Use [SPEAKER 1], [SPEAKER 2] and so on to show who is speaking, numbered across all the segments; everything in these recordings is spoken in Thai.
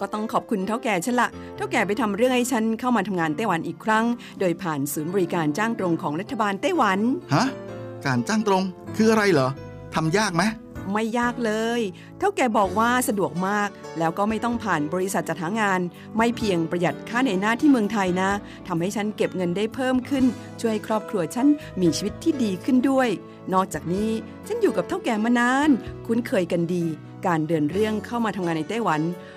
[SPEAKER 1] ก็ต้องขอบคุณเท่าแก่ฉันละเท่าแก่ไปทำเรื่องให้ฉันเข้ามาทำงานไต้หวันอีกครั้ง โดยผ่านศูนย์บริการจ้างตรงของรัฐบาลไต้หวัน
[SPEAKER 2] ฮะ การจ้างตรงคืออะไรเหรอทำยากไหม
[SPEAKER 1] ไม่ยากเลย เท่าแก่บอกว่าสะดวกมาก แล้วก็ไม่ต้องผ่านบริษัทจัดหางาน ไม่เพียงประหยัดค่าในหน้าที่เมืองไทยนะทำให้ฉันเก็บเงินได้เพิ่มขึ้น ช่วยให้ครอบครัวฉันมีชีวิตที่ดีขึ้นด้วย นอกจากนี้ฉันอยู่กับเท่าแก่มานาน คุ้นเคยกันดี การเดินเรื่องเข้ามาทำงานในไต้หวัน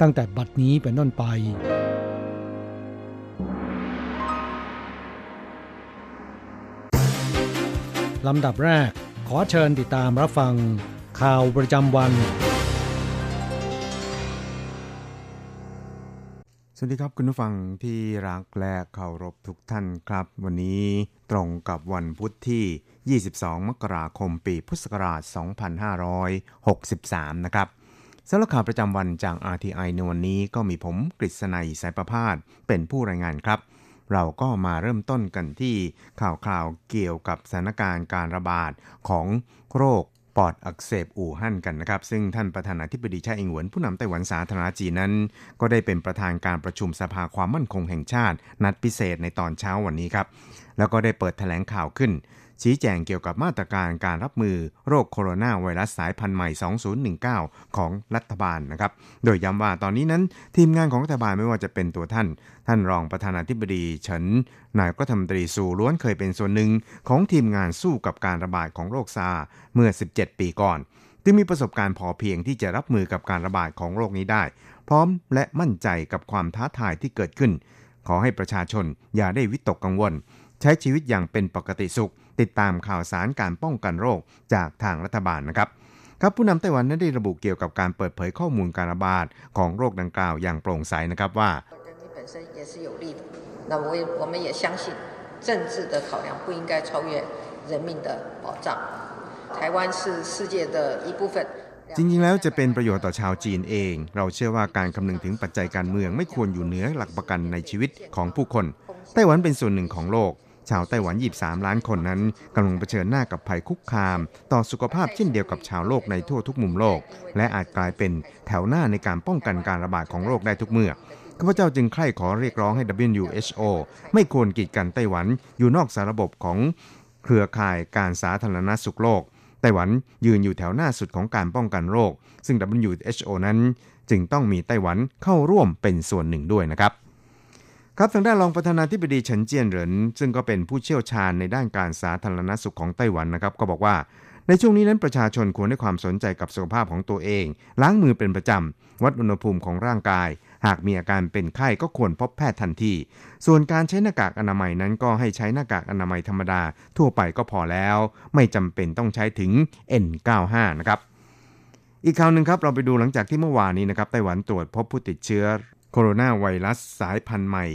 [SPEAKER 3] ตั้งแต่บัดนี้เป็นต้นไป ลำดับแรก ขอเชิญติดตามรับฟัง ข่าวประจำวัน
[SPEAKER 4] สวัสดีครับคุณผู้ฟังที่รักและเคารพทุกท่านครับ วันนี้ตรงกับวันพุธที่ 22 มกราคม ปีพุทธศักราช 2563 นะครับ สำหรับข่าวประจำวันจาก RTI ในวันนี้ก็มีผมกฤษณัยสายประพาสเป็นผู้รายงานครับ เราก็มาเริ่มต้นกันที่ข่าวคราวเกี่ยวกับสถานการณ์การระบาดของโรคปอดอักเสบอู่ฮั่นกันนะครับ ซึ่งท่านประธานาธิบดีชาอิงหวนผู้นำไต้หวันสาธารณจีนนั้น ก็ได้เป็นประธานการประชุมสภาความมั่นคงแห่งชาติ นัดพิเศษในตอนเช้าวันนี้ครับ แล้วก็ได้เปิดแถลงข่าวขึ้น ชี้แจงเกี่ยวกับมาตรการการรับมือโรคโคโรนาไวรัสสายพันธุ์ใหม่ 2019 ของรัฐบาลนะครับ โดยย้ำว่าตอนนี้นั้น ทีมงานของรัฐบาลไม่ว่าจะเป็นตัวท่าน ท่านรองประธานาธิบดีเฉินนายกรัฐมนตรีสูล้วนเคยเป็นส่วนหนึ่งของทีมงานสู้กับการระบาดของโรคซาร์เมื่อ 17 ปีก่อนจึงมีประสบการณ์พอเพียงที่จะรับมือกับการระบาดของโรคนี้ได้ พร้อมและมั่นใจกับความท้าทายที่เกิดขึ้น ขอให้ประชาชนอย่าได้วิตกกังวล ใช้ชีวิตอย่างเป็นปกติสุข ติดตามข่าวสารการป้องกันโรคจากทางรัฐบาลนะครับครับผู้นำไต้หวันนั้นได้ระบุเกี่ยวกับการเปิดเผยข้อมูลการระบาดของโรคดังกล่าวอย่างโปร่งใสนะครับว่าจริงๆ แล้วจะเป็นประโยชน์ต่อชาวจีนเอง เราเชื่อว่าการคำนึงถึงปัจจัยการเมืองไม่ควรอยู่เหนือหลักประกันในชีวิตของผู้คน ไต้หวันเป็นส่วนหนึ่งของโลก ชาวไต้หวัน 23 ล้านคนนั้นกำลังเผชิญหน้ากับภัยคุกคาม ต่อสุขภาพเช่นเดียวกับชาวโลกในทั่วทุกมุมโลก และอาจกลายเป็นแถวหน้าในการป้องกันการระบาดของโรคได้ทุกเมื่อข้าพเจ้าจึงใคร่ขอเรียกร้องให้ WHO ไม่ควรกีดกันไต้หวันอยู่นอกสาระบบของเครือข่ายการสาธารณสุขโลก ไต้หวันยืนอยู่แถวหน้าสุดของการป้องกันโรค ซึ่ง WHO นั้นจึงต้องมีไต้หวันเข้าร่วมเป็นส่วนหนึ่งด้วยนะครับ ครับทางด้านรองประธานาธิบดีเฉินเจียนเหรินซึ่งก็เป็นผู้เชี่ยวชาญในด้านการสาธารณสุขของไต้หวันนะครับ ก็บอกว่าในช่วงนี้นั้นประชาชนควรให้ความสนใจกับสุขภาพของตัวเอง ล้างมือเป็นประจำ วัดอุณหภูมิของร่างกาย หากมีอาการเป็นไข้ก็ควรพบแพทย์ทันที ส่วนการใช้หน้ากากอนามัยนั้นก็ให้ใช้หน้ากากอนามัยธรรมดา ทั่วไปก็พอแล้ว ไม่จำเป็นต้องใช้ถึง N95 นะครับอีกข่าวหนึ่งครับเราไปดูหลังจากที่เมื่อวานนี้นะครับไต้หวันตรวจพบผู้ติดเชื้อ โคโรนาไวรัสสายพันธุ์ใหม่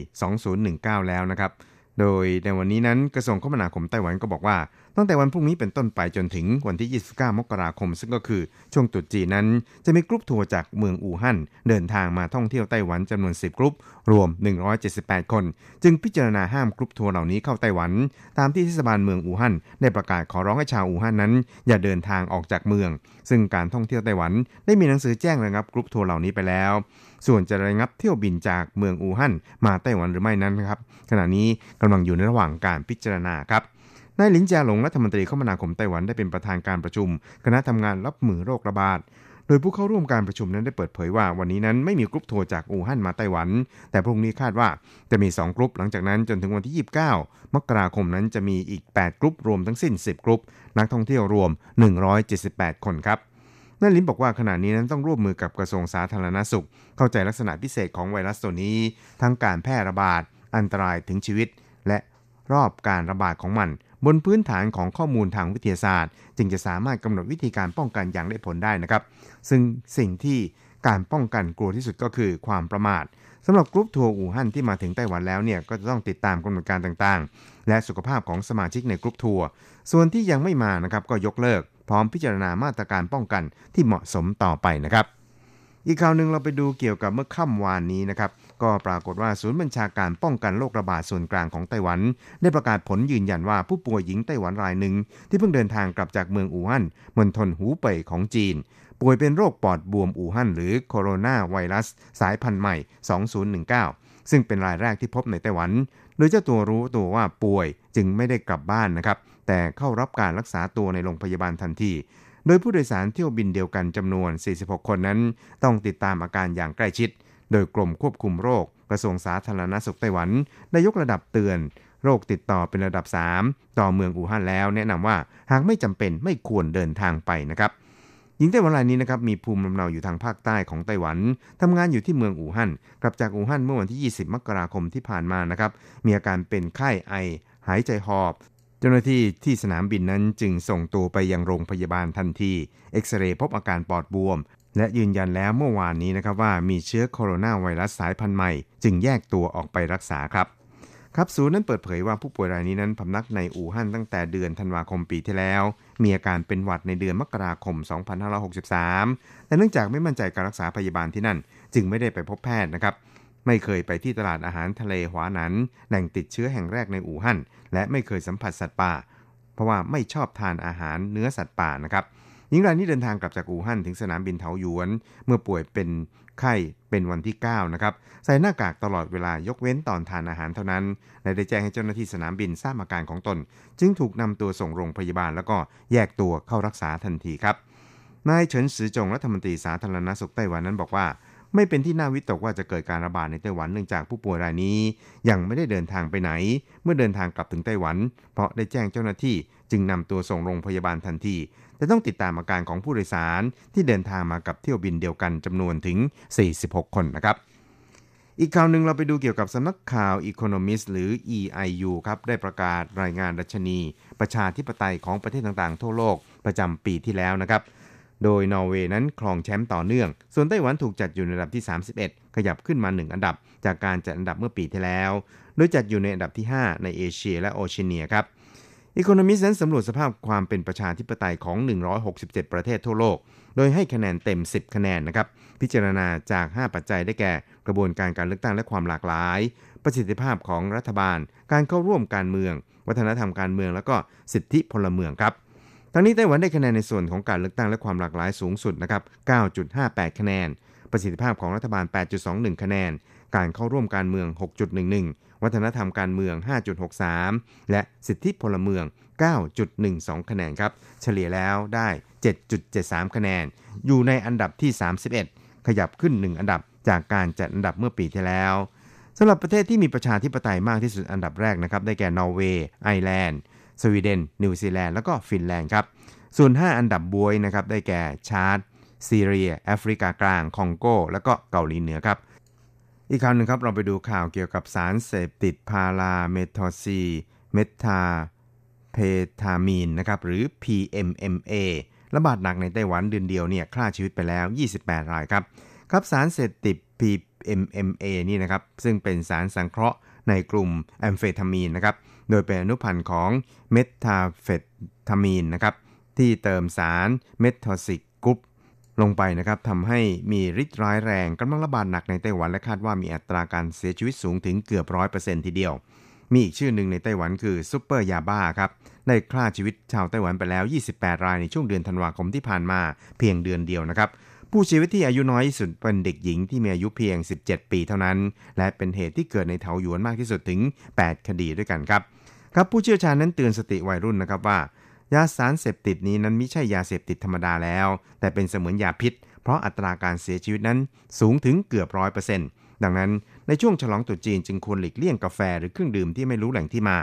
[SPEAKER 4] 2019 แล้วนะครับ โดยในวันนี้นั้นกระทรวงคมนาคมไต้หวันก็บอกว่า ตั้งแต่วันพรุ่งนี้เป็นต้นไปจนถึงวันที่ 29 มกราคม ซึ่งก็คือช่วงตรุษจีนนั้น จะมีกรุ๊ปทัวร์จากเมืองอู่ฮั่นเดินทางมาท่องเที่ยวไต้หวันจำนวน 10 กรุ๊ปรวม 178 คน จึงพิจารณาห้ามกรุ๊ปทัวร์เหล่านี้เข้าไต้หวัน ตามที่เทศบาลเมืองอู่ฮั่นได้ประกาศขอร้องให้ชาวอู่ฮั่นนั้น อย่าเดินทางออกจากเมือง ซึ่งการท่องเที่ยวไต้หวันได้มีหนังสือแจ้งระงับกรุ๊ปทัวร์เหล่านี้ไปแล้ว ส่วนจะระงับเที่ยวบินจากเมืองอู่ฮั่นมาไต้หวันหรือไม่นั้นนะครับขณะนี้กำลังอยู่ในระหว่างการพิจารณาครับนายหลินจาหลงรัฐมนตรีคมนาคมไต้หวันได้เป็นประธานการประชุม คณะทำงานรับมือโรคระบาดโดยผู้เข้าร่วมการประชุมนั้นได้เปิดเผยว่าวันนี้นั้นไม่มีกรุ๊ปทัวร์จากอู่ฮั่นมาไต้หวัน แต่พรุ่งนี้คาดว่าจะมี 2 กรุ๊ปหลังจากนั้นจนถึงวันที่ 29 มกราคมนั้นจะมีอีก 8 กรุ๊ปรวมทั้งสิ้น 10 กรุ๊ปนักท่องเที่ยวรวม 178 คนครับ นายหลินบอกว่าขณะนี้นั้นต้องร่วมมือกับกระทรวงสาธารณสุข เข้าใจลักษณะพิเศษของไวรัสตัวนี้ ทั้งการแพร่ระบาด อันตรายถึงชีวิต และรอบการระบาดของมัน บนพื้นฐานของข้อมูลทางวิทยาศาสตร์ จึงจะสามารถกำหนดวิธีการป้องกันอย่างได้ผลได้นะครับ ซึ่งสิ่งที่การป้องกันกลัวที่สุดก็คือความประมาทสำหรับกรุ๊ปทัวร์อู่ฮั่นที่มาถึงไต้หวันแล้วเนี่ยก็จะต้องติดตามกำหนดการต่างๆ และสุขภาพของสมาชิกในกรุ๊ปทัวร์ส่วนที่ยังไม่มานะครับก็ยกเลิก พร้อมพิจารณามาตรการป้องกันที่เหมาะสมต่อไปนะครับ อีกข่าวหนึ่งเราไปดูเกี่ยวกับเมื่อค่ำวานนี้นะครับ ก็ปรากฏว่าศูนย์บัญชาการป้องกันโรคระบาดส่วนกลางของไต้หวัน ได้ประกาศผลยืนยันว่าผู้ป่วยหญิงไต้หวันรายหนึ่ง ที่เพิ่งเดินทางกลับจากเมืองอู่ฮั่นมณฑลหูเป่ยของจีน ป่วยเป็นโรคปอดบวมอู่ฮั่นหรือโคโรนาไวรัส สายพันธุ์ใหม่ 2019 ซึ่งเป็นรายแรกที่พบในไต้หวัน โดยเจ้าตัวรู้ตัวว่าป่วยจึงไม่ได้กลับบ้านนะครับ แต่เข้ารับการรักษาตัวในโรงพยาบาลทันที โดยผู้โดยสารเที่ยวบินเดียวกันจำนวน 46 คนนั้น ต้องติดตามอาการอย่างใกล้ชิด โดยกรมควบคุมโรคกระทรวงสาธารณสุขไต้หวันได้ยกระดับเตือน โรคติดต่อเป็นระดับ 3 ต่อเมืองอู่ฮั่นแล้ว แนะนำว่าหากไม่จำเป็นไม่ควรเดินทางไปนะครับหญิงไต้หวันรายนี้นะครับมีภูมิลำเนาอยู่ทางภาคใต้ของไต้หวันทำงานอยู่ที่เมืองอู่ฮั่นกลับจากอู่ฮั่นเมื่อวันที่ 20 มกราคมที่ผ่านมานะครับมีอาการเป็นไข้ไอ หายใจหอบ จ้าหน้าที่ที่สนามบินนั้นจึงส่งตัวไปยังโรงพยาบาลทันที เอ็กซเรย์พบอาการปอดบวม และยืนยันแล้วเมื่อวานนี้นะครับว่ามีเชื้อโคโรนาไวรัสสายพันธุ์ใหม่ จึงแยกตัวออกไปรักษาครับ ครับศูนย์นั้นเปิดเผยว่าผู้ป่วยรายนี้นั้นพำนักในอู่ฮั่นตั้งแต่เดือนธันวาคมปีที่แล้ว มีอาการเป็นหวัดในเดือนมกราคม 2563 แต่เนื่องจากไม่มั่นใจการรักษาพยาบาลที่นั่น จึงไม่ได้ไปพบแพทย์นะครับ ไม่เคยไปที่ตลาดอาหารทะเลหวานันแหล่งติดเชื้อแห่งแรกในอู่ฮั่น และไม่เคยสัมผัสสัตว์ป่า เพราะว่าไม่ชอบทานอาหารเนื้อสัตว์ป่านะครับหญิงรายนี้เดินทางกลับจากอู่ฮั่นถึงสนามบินเถาหยวน เมื่อป่วยเป็นไข้เป็นวันที่ 9 นะครับ ใส่หน้ากากตลอดเวลายกเว้นตอนทานอาหารเท่านั้นและได้แจ้งให้เจ้าหน้าที่สนามบินทราบอาการของตน จึงถูกนำตัวส่งโรงพยาบาลแล้วก็แยกตัวเข้ารักษาทันทีครับนายเฉินซือจงรัฐมนตรีสาธารณสุขไต้หวันนั้นบอกว่า ไม่เป็นที่น่าวิตกว่าจะเกิดการระบาดในไต้หวันเนื่องจากผู้ป่วยรายนี้ ยังไม่ได้เดินทางไปไหน เมื่อเดินทางกลับถึงไต้หวัน เพราะได้แจ้งเจ้าหน้าที่จึงนำตัวส่งโรงพยาบาลทันทีแต่ต้องติดตามอาการของผู้โดยสารที่เดินทางมากับเที่ยวบินเดียวกันจำนวนถึง 46 คนนะครับอีกข่าวหนึ่งเราไปดูเกี่ยวกับสำนักข่าว Economist หรือ EIU ครับ ได้ประกาศรายงานดัชนี ประชาธิปไตยของประเทศต่างๆ ทั่วโลกประจำปีที่แล้วนะครับ โดยนอร์เวย์นั้นครองแชมป์ต่อเนื่อง ส่วนไต้หวันถูกจัดอยู่ในอันดับที่ 31 ขยับขึ้นมา 1 อันดับ จากการจัดอันดับเมื่อปีที่แล้ว โดยจัดอยู่ในอันดับที่ 5 ในเอเชียและโอเชียเนียครับอีโคโนมิสนั้นสำรวจสภาพความเป็นประชาธิปไตยของ 167 ประเทศทั่วโลก โดยให้คะแนนเต็ม 10 คะแนนนะครับ พิจารณาจาก 5 ปัจจัยได้แก่ กระบวนการการเลือกตั้งและความหลากหลาย ประสิทธิภาพของรัฐบาล การเข้าร่วมการเมือง วัฒนธรรมการเมือง และก็สิทธิพลเมืองครับ ทั้งนี้ไต้หวันได้คะแนนในส่วนของการเลือกตั้งและความหลากหลายสูงสุดนะครับ 9.58 คะแนน ประสิทธิภาพของรัฐบาล 8.21 คะแนน การเข้าร่วมการเมือง 6.11 วัฒนธรรมการเมือง 5.63 และสิทธิพลเมือง 9.12 คะแนนครับ เฉลี่ยแล้วได้ 7.73 คะแนน อยู่ในอันดับที่ 31 ขยับขึ้น 1 อันดับจากการจัดอันดับเมื่อปีที่แล้วสำหรับประเทศที่มีประชาธิปไตยมากที่สุดอันดับแรกนะครับ ได้แก่นอร์เวย์ไอร์แลนด์ สวีเดน นิวซีแลนด์ แล้วก็ฟินแลนด์ครับส่วน 5 อันดับบ๊วยนะครับได้แก่ชาร์ตซีเรีย แอฟริกากลาง คองโก แล้วก็เกาหลีเหนือครับ อีกข่าวหนึ่งครับ เราไปดูข่าวเกี่ยวกับสารเสพติดพาราเมทอกซีเมทแอมเฟตามีนนะครับหรือ PMMA ระบาดหนักในไต้หวันเดือนเดียวเนี่ยฆ่าชีวิตไปแล้ว 28 รายครับครับสารเสพติด PMMA นี่นะครับซึ่งเป็นสารสังเคราะห์ในกลุ่มแอมเฟตามีนนะครับ โดยเป็นอนุพันธ์ของเมทแอมเฟตามีนนะครับที่เติมสาร methoxy group ลงไปนะครับทำให้มีฤทธิ์ร้ายแรงกำลังระบาดหนักในไต้หวันและคาดว่ามีอัตราการเสียชีวิตสูงถึงเกือบร้อยเปอร์เซ็นต์ทีเดียว มีอีกชื่อหนึ่งในไต้หวันคือซูเปอร์ยาบ้าครับได้ฆ่าชีวิตชาวไต้หวันไปแล้ว 28 รายในช่วงเดือนธันวาคมที่ผ่านมาเพียงเดือนเดียวนะครับ ผู้เสียชีวิตที่อายุน้อยที่สุดเป็นเด็กหญิงที่มีอายุเพียง 17 ปีเท่านั้น และเป็นเหตุที่เกิดในเถาหยวนมากที่สุดถึง 8 คดีด้วยกันครับ ครับผู้เชี่ยวชาญนั้นเตือนสติวัยรุ่นนะครับว่า ยาสารเสพติดนี้นั้นไม่ใช่ยาเสพติดธรรมดาแล้ว แต่เป็นเสมือนยาพิษ เพราะอัตราการเสียชีวิตนั้นสูงถึงเกือบร้อยเปอร์เซ็นต์ดังนั้นในช่วงฉลองตรุษจีนจึงควรหลีกเลี่ยงกาแฟหรือเครื่องดื่มที่ไม่รู้แหล่งที่มา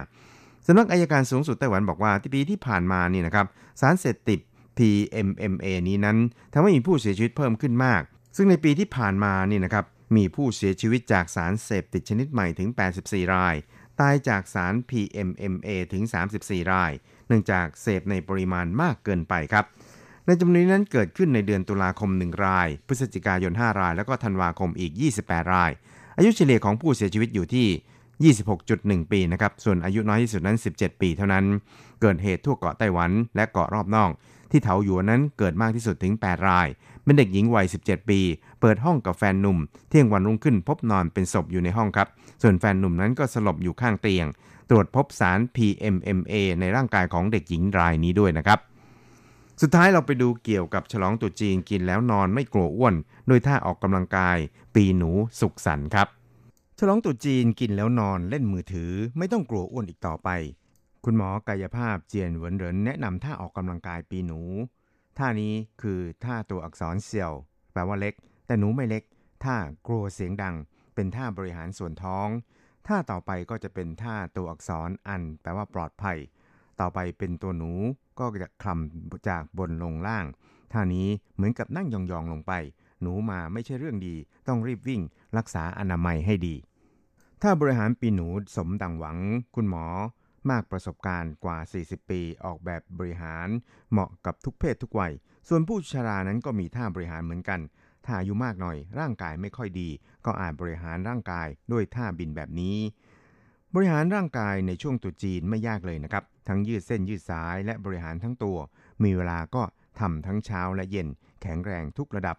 [SPEAKER 4] สำนักอายการสูงสุดไต้หวันบอกว่าที่ปีที่ผ่านมานี่นะครับสารเสพติด PMMA นี้นั้นทำให้มีผู้เสียชีวิตเพิ่มขึ้นมาก ซึ่งในปีที่ผ่านมานี่นะครับมีผู้เสียชีวิตจากสารเสพติดชนิดใหม่ถึง 84 ราย ตายจากสาร PMMA ถึง 34 ราย เนื่องจากเสพในปริมาณมากเกินไปครับ ในจำนวนนั้นเกิดขึ้นในเดือนตุลาคม 1 ราย พฤศจิกายน 5 ราย แล้วก็ธันวาคมอีก 28 ราย อายุเฉลี่ยของผู้เสียชีวิตอยู่ที่ 26.1 ปีนะครับ ส่วนอายุน้อยที่สุดนั้น 17 ปีเท่านั้น เกิดเหตุทั่วเกาะไต้หวันและเกาะรอบนอก ที่เถาหยวนนั้นเกิดมากที่สุดถึง 8 ราย เป็นเด็กหญิงวัย 17 ปี เปิดห้องกับแฟนหนุ่ม เที่ยงวันรุ่งขึ้นพบนอนเป็นศพอยู่ในห้องครับ ส่วนแฟนหนุ่มนั้นก็สลบอยู่ข้างเตียง ตรวจพบสาร PMMA ในร่างกายของเด็กหญิงรายนี้ด้วยนะครับ สุดท้ายเราไปดูเกี่ยวกับฉลองตุจีนกินแล้วนอนไม่กลัวอ้วนโดยท่าออกกำลังกาย ปีหนูสุขสันต์ครับ ฉลองตุจีนกินแล้วนอนเล่นมือถือไม่ต้องกลัวอ้วนอีกต่อไป คุณหมอกายภาพเจียนเหวินเหรินแนะนำท่าออกกำลังกายปีหนู ท่านี้คือท่าตัวอักษรเสี่ยว แปลว่าเล็ก แต่หนูไม่เล็ก ท่ากลัวเสียงดัง เป็นท่าบริหารส่วนท้อง ท่าต่อไปก็จะเป็นท่าตัวอักษรอัน แปลว่าปลอดภัย ต่อไปเป็นตัวหนูก็จะคลำจากบนลงล่าง ท่านี้เหมือนกับนั่งยองๆลงไป หนูมาไม่ใช่เรื่องดี ต้องรีบวิ่ง รักษาอนามัยให้ดี ถ้าบริหารปีหนูสมดังหวัง คุณหมอ มากประสบการณ์กว่า 40 ปีออกแบบบริหาร เหมาะกับทุกเพศทุกวัย ส่วนผู้ชรานั้นก็มีท่าบริหารเหมือนกัน ถ้าอายุมากหน่อย ร่างกายไม่ค่อยดี ก็อาจบริหารร่างกายด้วยท่าบินแบบนี้ บริหารร่างกายในช่วงตุจีนไม่ยากเลยนะครับ ทั้งยืดเส้นยืดสายและบริหารทั้งตัว มีเวลาก็ทำทั้งเช้าและเย็น แข็งแรงทุกระดับ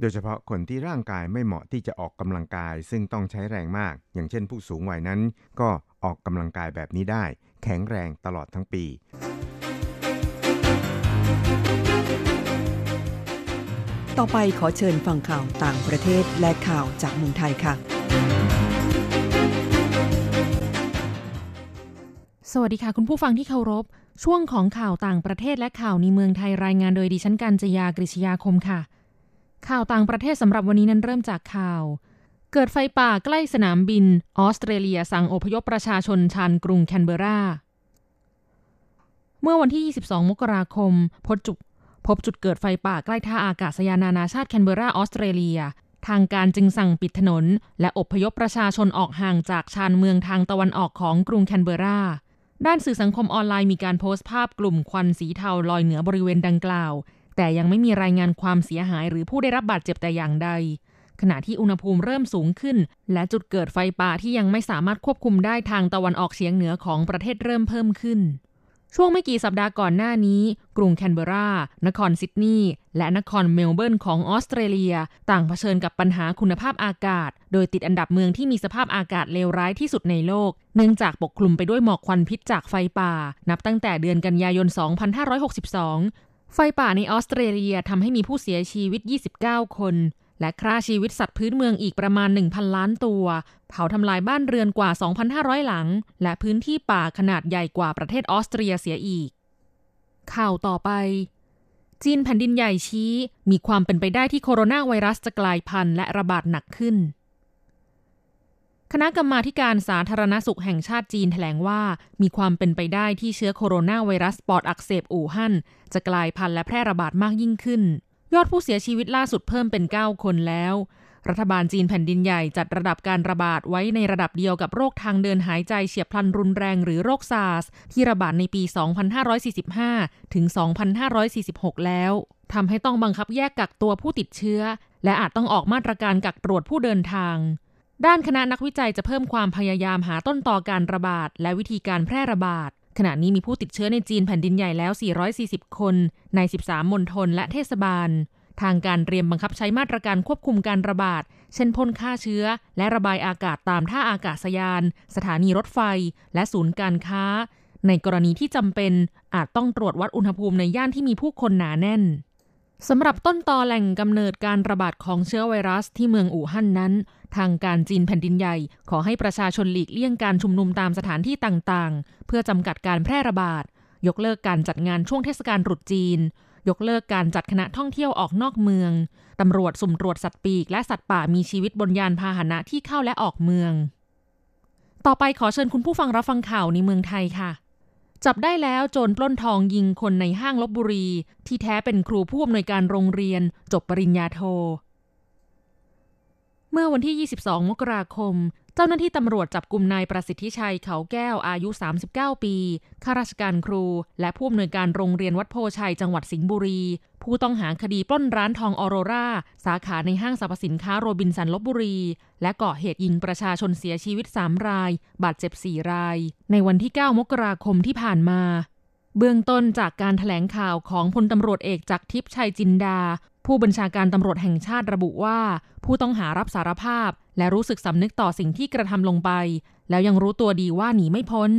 [SPEAKER 4] โดยเฉพาะคนที่ร่างกายไม่เหมาะที่จะออกกำลังกาย ซึ่งต้องใช้แรงมาก อย่างเช่นผู้สูงวัยนั้น ก็ ออกกำลังกายแบบนี้ได้ แข็งแรงตลอดทั้งปี
[SPEAKER 1] ต่อไปขอเชิญฟังข่าวต่างประเทศและข่าวจากเมืองไทยค่ะ
[SPEAKER 5] สวัสดีค่ะคุณผู้ฟังที่เคารพ ช่วงของข่าวต่างประเทศและข่าวในเมืองไทยรายงานโดยดิฉันกัญจยากริชยาคมค่ะ ข่าวต่างประเทศสำหรับวันนี้นั้นเริ่มจากข่าว เกิดไฟป่าใกล้สนามบิน ออสเตรเลียสั่งอพยพประชาชนชานกรุงแคนเบรา เมื่อวันที่ 22 มกราคม พบจุดพบจุดเกิดไฟป่าใกล้ท่าอากาศยานนานาชาติแคนเบราออสเตรเลีย ทางการจึงสั่งปิดถนน และอพยพประชาชนออกห่างจากชานเมืองทางตะวันออกของกรุงแคนเบราด้านสื่อสังคมออนไลน์มีการโพสต์ภาพกลุ่มควันสีเทาลอยเหนือบริเวณดังกล่าว แต่ยังไม่มีรายงานความเสียหายหรือผู้ได้รับบาดเจ็บแต่อย่างใด ขณะที่อุณหภูมิเริ่มสูงขึ้น และจุดเกิดไฟป่าที่ยังไม่สามารถควบคุมได้ทางตะวันออกเฉียงเหนือของประเทศเริ่มเพิ่มขึ้น ช่วงไม่กี่สัปดาห์ก่อนหน้านี้ กรุงแคนเบรา นครซิดนีย์และนครเมลเบิร์นของออสเตรเลีย ต่างเผชิญกับปัญหาคุณภาพอากาศ โดยติดอันดับเมืองที่มีสภาพอากาศเลวร้ายที่สุดในโลก เนื่องจากปกคลุมไปด้วยหมอกควันพิษจากไฟป่า นับตั้งแต่เดือนกันยายน 2562ไฟป่าในออสเตรเลียทำให้มีผู้เสียชีวิต 29 คน และฆ่าชีวิตสัตว์พื้นเมืองอีกประมาณ 1,000 ล้านตัว เผาทำลายบ้านเรือนกว่า 2,500 หลัง และพื้นที่ป่าขนาดใหญ่กว่าประเทศออสเตรียเสียอีก ข่าวต่อไป จีนแผ่นดินใหญ่ชี้ มีความเป็นไปได้ที่โคโรนาไวรัสจะกลายพันธุ์และระบาดหนักขึ้นคณะกรรมาการสาธารณสุขแห่งชาติจีนแถลงว่า มีความเป็นไปได้ที่เชื้อโคโรนาไวรัสปอดอักเสบอู่ฮั่นจะกลายพันธุ์และแพร่ระบาดมากยิ่งขึ้น ยอดผู้เสียชีวิตล่าสุดเพิ่มเป็น 9 คนแล้ว รัฐบาลจีนแผ่นดินใหญ่จัดระดับการระบาดไว้ในระดับเดียวกับโรคทางเดินหายใจเฉียบพลันรุนแรงหรือโรคซาร์สที่ระบาดในปี 2545 ถึง 2546 แล้วทำให้ต้องบังคับแยกกักตัวผู้ติดเชื้อ และอาจต้องออกมาตรการกักตรวจผู้เดินทาง ด้านคณะนักวิจัยจะเพิ่มความพยายามหาต้นต่อการระบาด และวิธีการแพร่ระบาด ขณะนี้มีผู้ติดเชื้อในจีนแผ่นดินใหญ่แล้ว 440 คน ใน 13 มณฑลและเทศบาล ทางการเตรียมบังคับใช้มาตรการควบคุมการระบาด เช่นพ่นฆ่าเชื้อ และระบายอากาศตามท่าอากาศยาน สถานีรถไฟ และศูนย์การค้า ในกรณีที่จำเป็นอาจต้องตรวจวัดอุณหภูมิในย่านที่มีผู้คนหนาแน่น สำหรับต้นตอแหล่งกำเนิดการระบาดของเชื้อไวรัสที่เมืองอู่ฮั่นนั้น ทางการจีนแผ่นดินใหญ่ ขอให้ประชาชนหลีกเลี่ยงการชุมนุมตามสถานที่ต่างๆ เพื่อจำกัดการแพร่ระบาด ยกเลิกการจัดงานช่วงเทศกาลตรุษจีน ยกเลิกการจัดคณะท่องเที่ยวออกนอกเมือง ตำรวจสุ่มตรวจสัตว์ปีกและสัตว์ป่ามีชีวิตบนยานพาหนะที่เข้าและออกเมือง ต่อไปขอเชิญคุณผู้ฟังรับฟังข่าวในเมืองไทยค่ะ จับได้แล้วโจรปล้นทองยิงคนในห้างลบบุรี ที่แท้เป็นครูผู้อำนวยการโรงเรียน จบปริญญาโท เมื่อวันที่ 22 มกราคม จ้าหน้าที่ตำรวจจับกลุ่มนายประสิทธิชัยเขาแก้วอายุ 39 ปีข้าราชการครู และผู้อำนวยการโรงเรียนวัดโพชัยจังหวัดสิงห์บุรี ผู้ต้องหาคดีปล้นร้านทองออโรราสาขาในห้างสรรพสินค้าโรบินสันลบบุรี และก่อเหตุยิงประชาชนเสียชีวิต 3 ราย บาดเจ็บ 4 ราย ในวันที่ 9 มกราคมที่ผ่านมา เบื้องต้นจากการถแถลงข่าวของพลตำรวจเอกจักรทิพย์ชัยจินดา ผู้บัญชาการตำรวจแห่งชาติระบุว่า ผู้ต้องหารับสารภาพ และรู้สึกสำนึกต่อสิ่งที่กระทำลงไป แล้วยังรู้ตัวดีว่าหนีไม่พ้น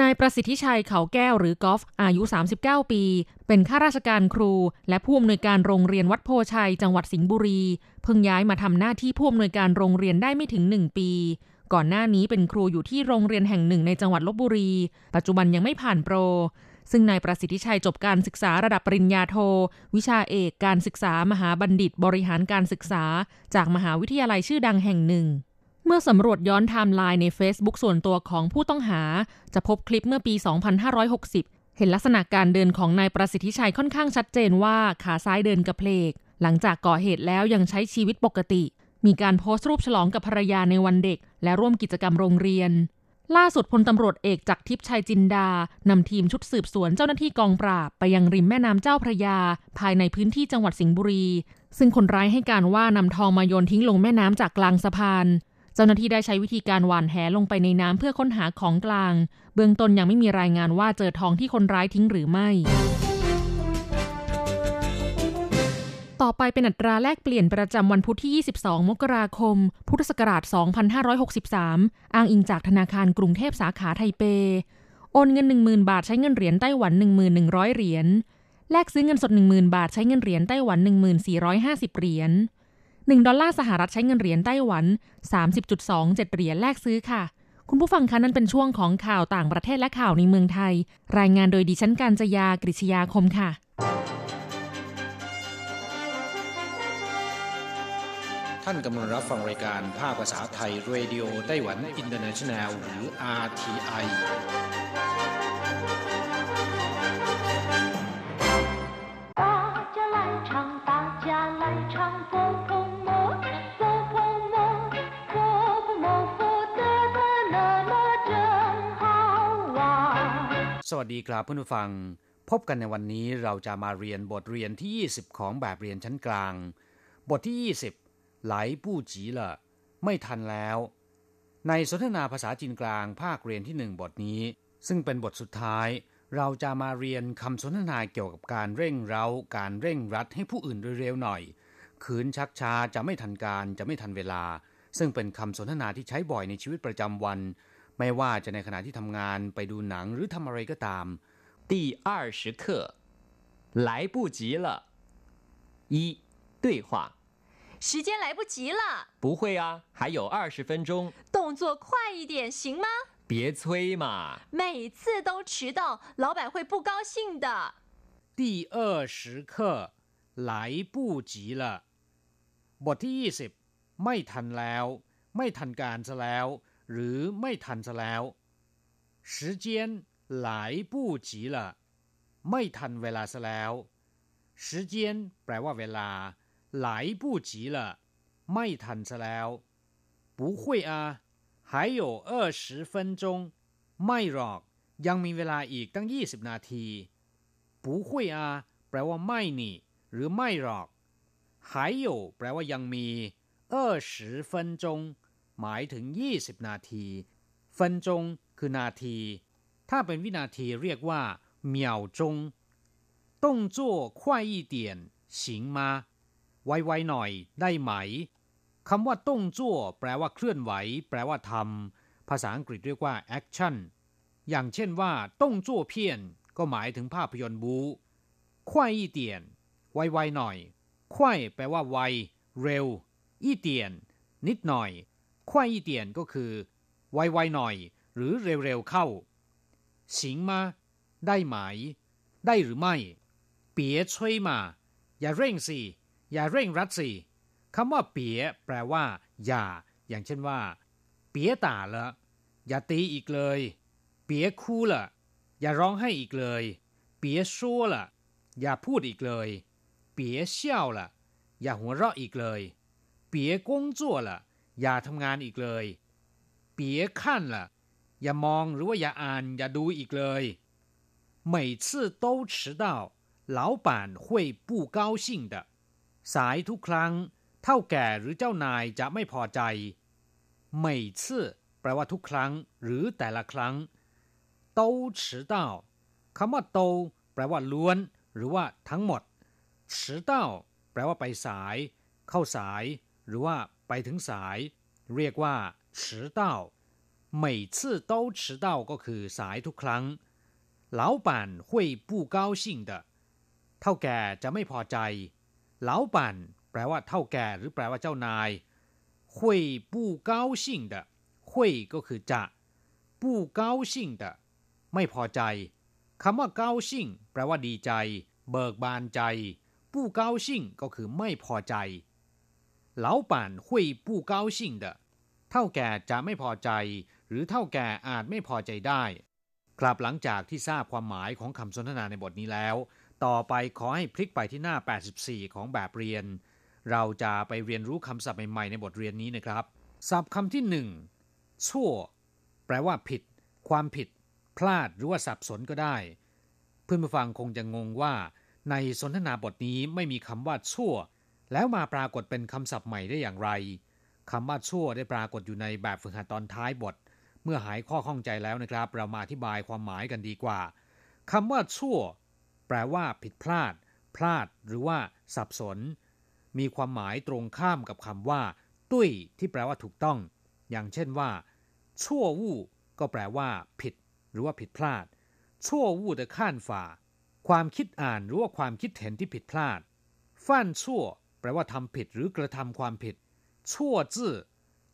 [SPEAKER 5] นายประสิทธิชัยเขาแก้วหรือกอล์ฟอายุ 39 ปี เป็นข้าราชการครู และผู้อำนวยการโรงเรียนวัดโพชัย จังหวัดสิงห์บุรี เพิ่งย้ายมาทำหน้าที่ผู้อำนวยการโรงเรียนได้ไม่ถึง 1 ปี ก่อนหน้านี้เป็นครูอยู่ที่โรงเรียนแห่งหนึ่งในจังหวัดลบบุรี ปัจจุบันยังไม่ผ่านโปร ซึ่งนายประสิทธิชัยจบการศึกษาระดับปริญญาโท วิชาเอกการศึกษามหาบัณฑิตบริหารการศึกษา จากมหาวิทยาลัยชื่อดังแห่งหนึ่ง เมื่อสำรวจย้อนไทม์ไลน์ใน Facebook ส่วนตัวของผู้ต้องหา จะพบคลิปเมื่อปี 2560 เห็นลักษณะการเดินของนายประสิทธิชัยค่อนข้างชัดเจนว่าขาซ้ายเดินกระเพลก หลังจากก่อเหตุแล้วยังใช้ชีวิตปกติ มีการโพสต์รูปฉลองกับภรรยาในวันเด็ก และร่วมกิจกรรมโรงเรียน ล่าสุดพลตำรวจเอกจักรทิพย์ชัยจินดานำทีมชุดสืบสวนเจ้าหน้าที่กองปราบ ไปยังริมแม่น้ำเจ้าพระยา ภายในพื้นที่จังหวัดสิงห์บุรี ซึ่งคนร้ายให้การว่านำทองมาโยนทิ้งลงแม่น้ำจากกลางสะพาน เจ้าหน้าที่ได้ใช้วิธีการหว่านแหลงไปในน้ำเพื่อค้นหาของกลาง เบื้องต้นยังไม่มีรายงานว่าเจอทองที่คนร้ายทิ้งหรือไม่ ต่อไปเป็นอัตราแลกเปลี่ยนประจำวันพุธที่ 22 มกราคม พุทธศักราช 2563 อ้างอิงจากธนาคารกรุงเทพสาขาไทเป โอนเงิน 10,000 บาทใช้เงินเหรียญไต้หวัน 1,100 เหรียญ แลกซื้อเงินสด 10,000 บาทใช้เงินเหรียญไต้หวัน 1450 เหรียญ 1 ดอลลาร์สหรัฐใช้เงินเหรียญไต้หวัน 30.27 เหรียญแลกซื้อค่ะ คุณผู้ฟังคะนั่นเป็นช่วงของข่าวต่างประเทศและข่าวในเมืองไทย รายงานโดยดิฉันการจยากริชยาคมค่ะ
[SPEAKER 6] ท่านกำลังรับฟังรายการภาคภาษาไทย Radio Taiwan Internationalหรือ RTI สวัสดีครับเพื่อนผู้ฟัง พบกันในวันนี้เราจะมาเรียนบทเรียนที่ 20 ของแบบเรียนชั้นกลาง บทที่ 20 ไหลปู้จีละไม่ทันแล้ว ในสนทนาภาษาจีนกลางภาคเรียนที่หนึ่งบทนี้ ซึ่งเป็นบทสุดท้าย เราจะมาเรียนคำสนทนาเกี่ยวกับการเร่งเร้า การเร่งรัดให้ผู้อื่นเร็วๆหน่อย ขืนชักช้าจะไม่ทันการจะไม่ทันเวลา ซึ่งเป็นคำสนทนาที่ใช้บ่อยในชีวิตประจำวัน ไม่ว่าจะในขณะที่ทำงานไปดูหนังหรือทำอะไรก็ตาม
[SPEAKER 7] 第二十课，来不及了。一对话，
[SPEAKER 8] 时间来不及了，
[SPEAKER 7] 不会啊，还有二十分钟，
[SPEAKER 8] 动作快一点行吗？
[SPEAKER 7] 别催嘛。
[SPEAKER 8] 每次都迟到，老板会不高兴的。
[SPEAKER 6] 第二十课来不及了บทที่ 20 ไม่ทันแล้ว ไม่ทันการซะแล้ว หรือไม่ทันซะแล้ว时间来不及了ไม่ทันเวลาซะแล้ว时间แปลว่าเวลา 来不及了ไม่ทันซะแล้ว不会啊还有二十分钟ไม่หรอก ยังมีเวลาอีกตั้ง 20 นาที不会啊แปลว่าไม่นี่ หรือไม่หรอก还有แปลว่ายังมี二十分钟หมายถึง 20 นาที分钟คือนาที ถ้าเป็นวินาทีเรียกว่าเหมียวจง动作快一点行吗 ไวๆหน่อยได้ไหมคำว่าต้องจั่วแปลว่าเคลื่อนไหว แปลว่าทำภาษาอังกฤษเรียกว่า action อย่างเช่นว่าต้องจั่วเพี้ยน ก็หมายถึงภาพยนตร์บูควายอีเตียน ไวๆหน่อยควายแปลว่าไว เร็ว อีเตียน นิดหน่อยควายอีเตียนก็คือ ไวๆหน่อย หรือเร็วๆเข้าสิงมาได้ไหม ได้หรือไม่ เปียช่วยมา อย่าเร่งสิ อย่าเร่งรัดสิคำว่าเปียแปลว่า อย่า อย่างเช่นว่า เปียต่าละอย่าตีอีกเลย เปียคู่ละอย่าร้องให้อีกเลย เปียชั่วละอย่าพูดอีกเลย เปียเชี่ยวละอย่าหัวเราะอีกเลย เปียกงจั่วละอย่าทำงานอีกเลย เปียขั้นละอย่ามองหรือว่าอย่าอ่าน อย่าดูอีกเลย每次都迟到老板会不高兴的 สายทุกครั้ง เท่าแก่หรือเจ้านายจะไม่พอใจ每次แปลว่าทุกครั้ง หรือแต่ละครั้ง都迟到คำว่าโตแปลว่าล้วน หรือว่าทั้งหมด迟到แปลว่าไปสาย เข้าสาย หรือว่าไปถึงสาย เรียกว่า迟到每次都迟到ก็คือสายทุกครั้ง老板会不高兴的เท่าแก่จะไม่พอใจ เหลาปั่นแปลว่าเท่าแก่หรือแปลว่าเจ้านายหุยปู้เก้าชิงเดหุยก็คือจะปู้เก้าชิงเดไม่พอใจคำว่าเก้าชิงแปลว่าดีใจ เบิกบานใจปู้เก้าชิงก็คือไม่พอใจเหลาปั่นหุยปู้เก้าชิงเดเท่าแก่จะไม่พอใจ หรือเท่าแก่อาจไม่พอใจได้ ครับหลังจากที่ทราบความหมายของคำสนทนาในบทนี้แล้ว ต่อไปขอให้พลิกไปที่หน้า 84 ของแบบเรียน เราจะไปเรียนรู้คำศัพท์ใหม่ๆในบทเรียนนี้นะครับ ศัพท์คำที่หนึ่งชั่ว แปลว่าผิด ความผิด พลาดหรือว่าสับสนก็ได้ เพื่อนผู้ฟังคงจะงงว่า ในสนทนาบทนี้ไม่มีคำว่าชั่ว แล้วมาปรากฏเป็นคำศัพท์ใหม่ได้อย่างไรคำว่าชั่วได้ปรากฏอยู่ในแบบฝึกหัดตอนท้ายบท เมื่อหายข้อข้องใจแล้วนะครับ เรามาอธิบายความหมายกันดีกว่าคำว่าชั่ว แปลว่าผิดพลาด พลาดหรือว่า สับสน มีความหมายตรงข้ามกับคำว่า ตุ้ย ที่แปลว่าถูกต้อง อย่างเช่นว่าชั่ววู่ก็แปลว่า ผิด หรือว่าผิดพลาดชั่ววู่แต่ข้านฝ่า ความคิดอ่านหรือว่าความคิดเห็นที่ผิดพลาดฟั่นชั่ว แปลว่าทำผิดหรือกระทำความผิด ชั่วจื้อ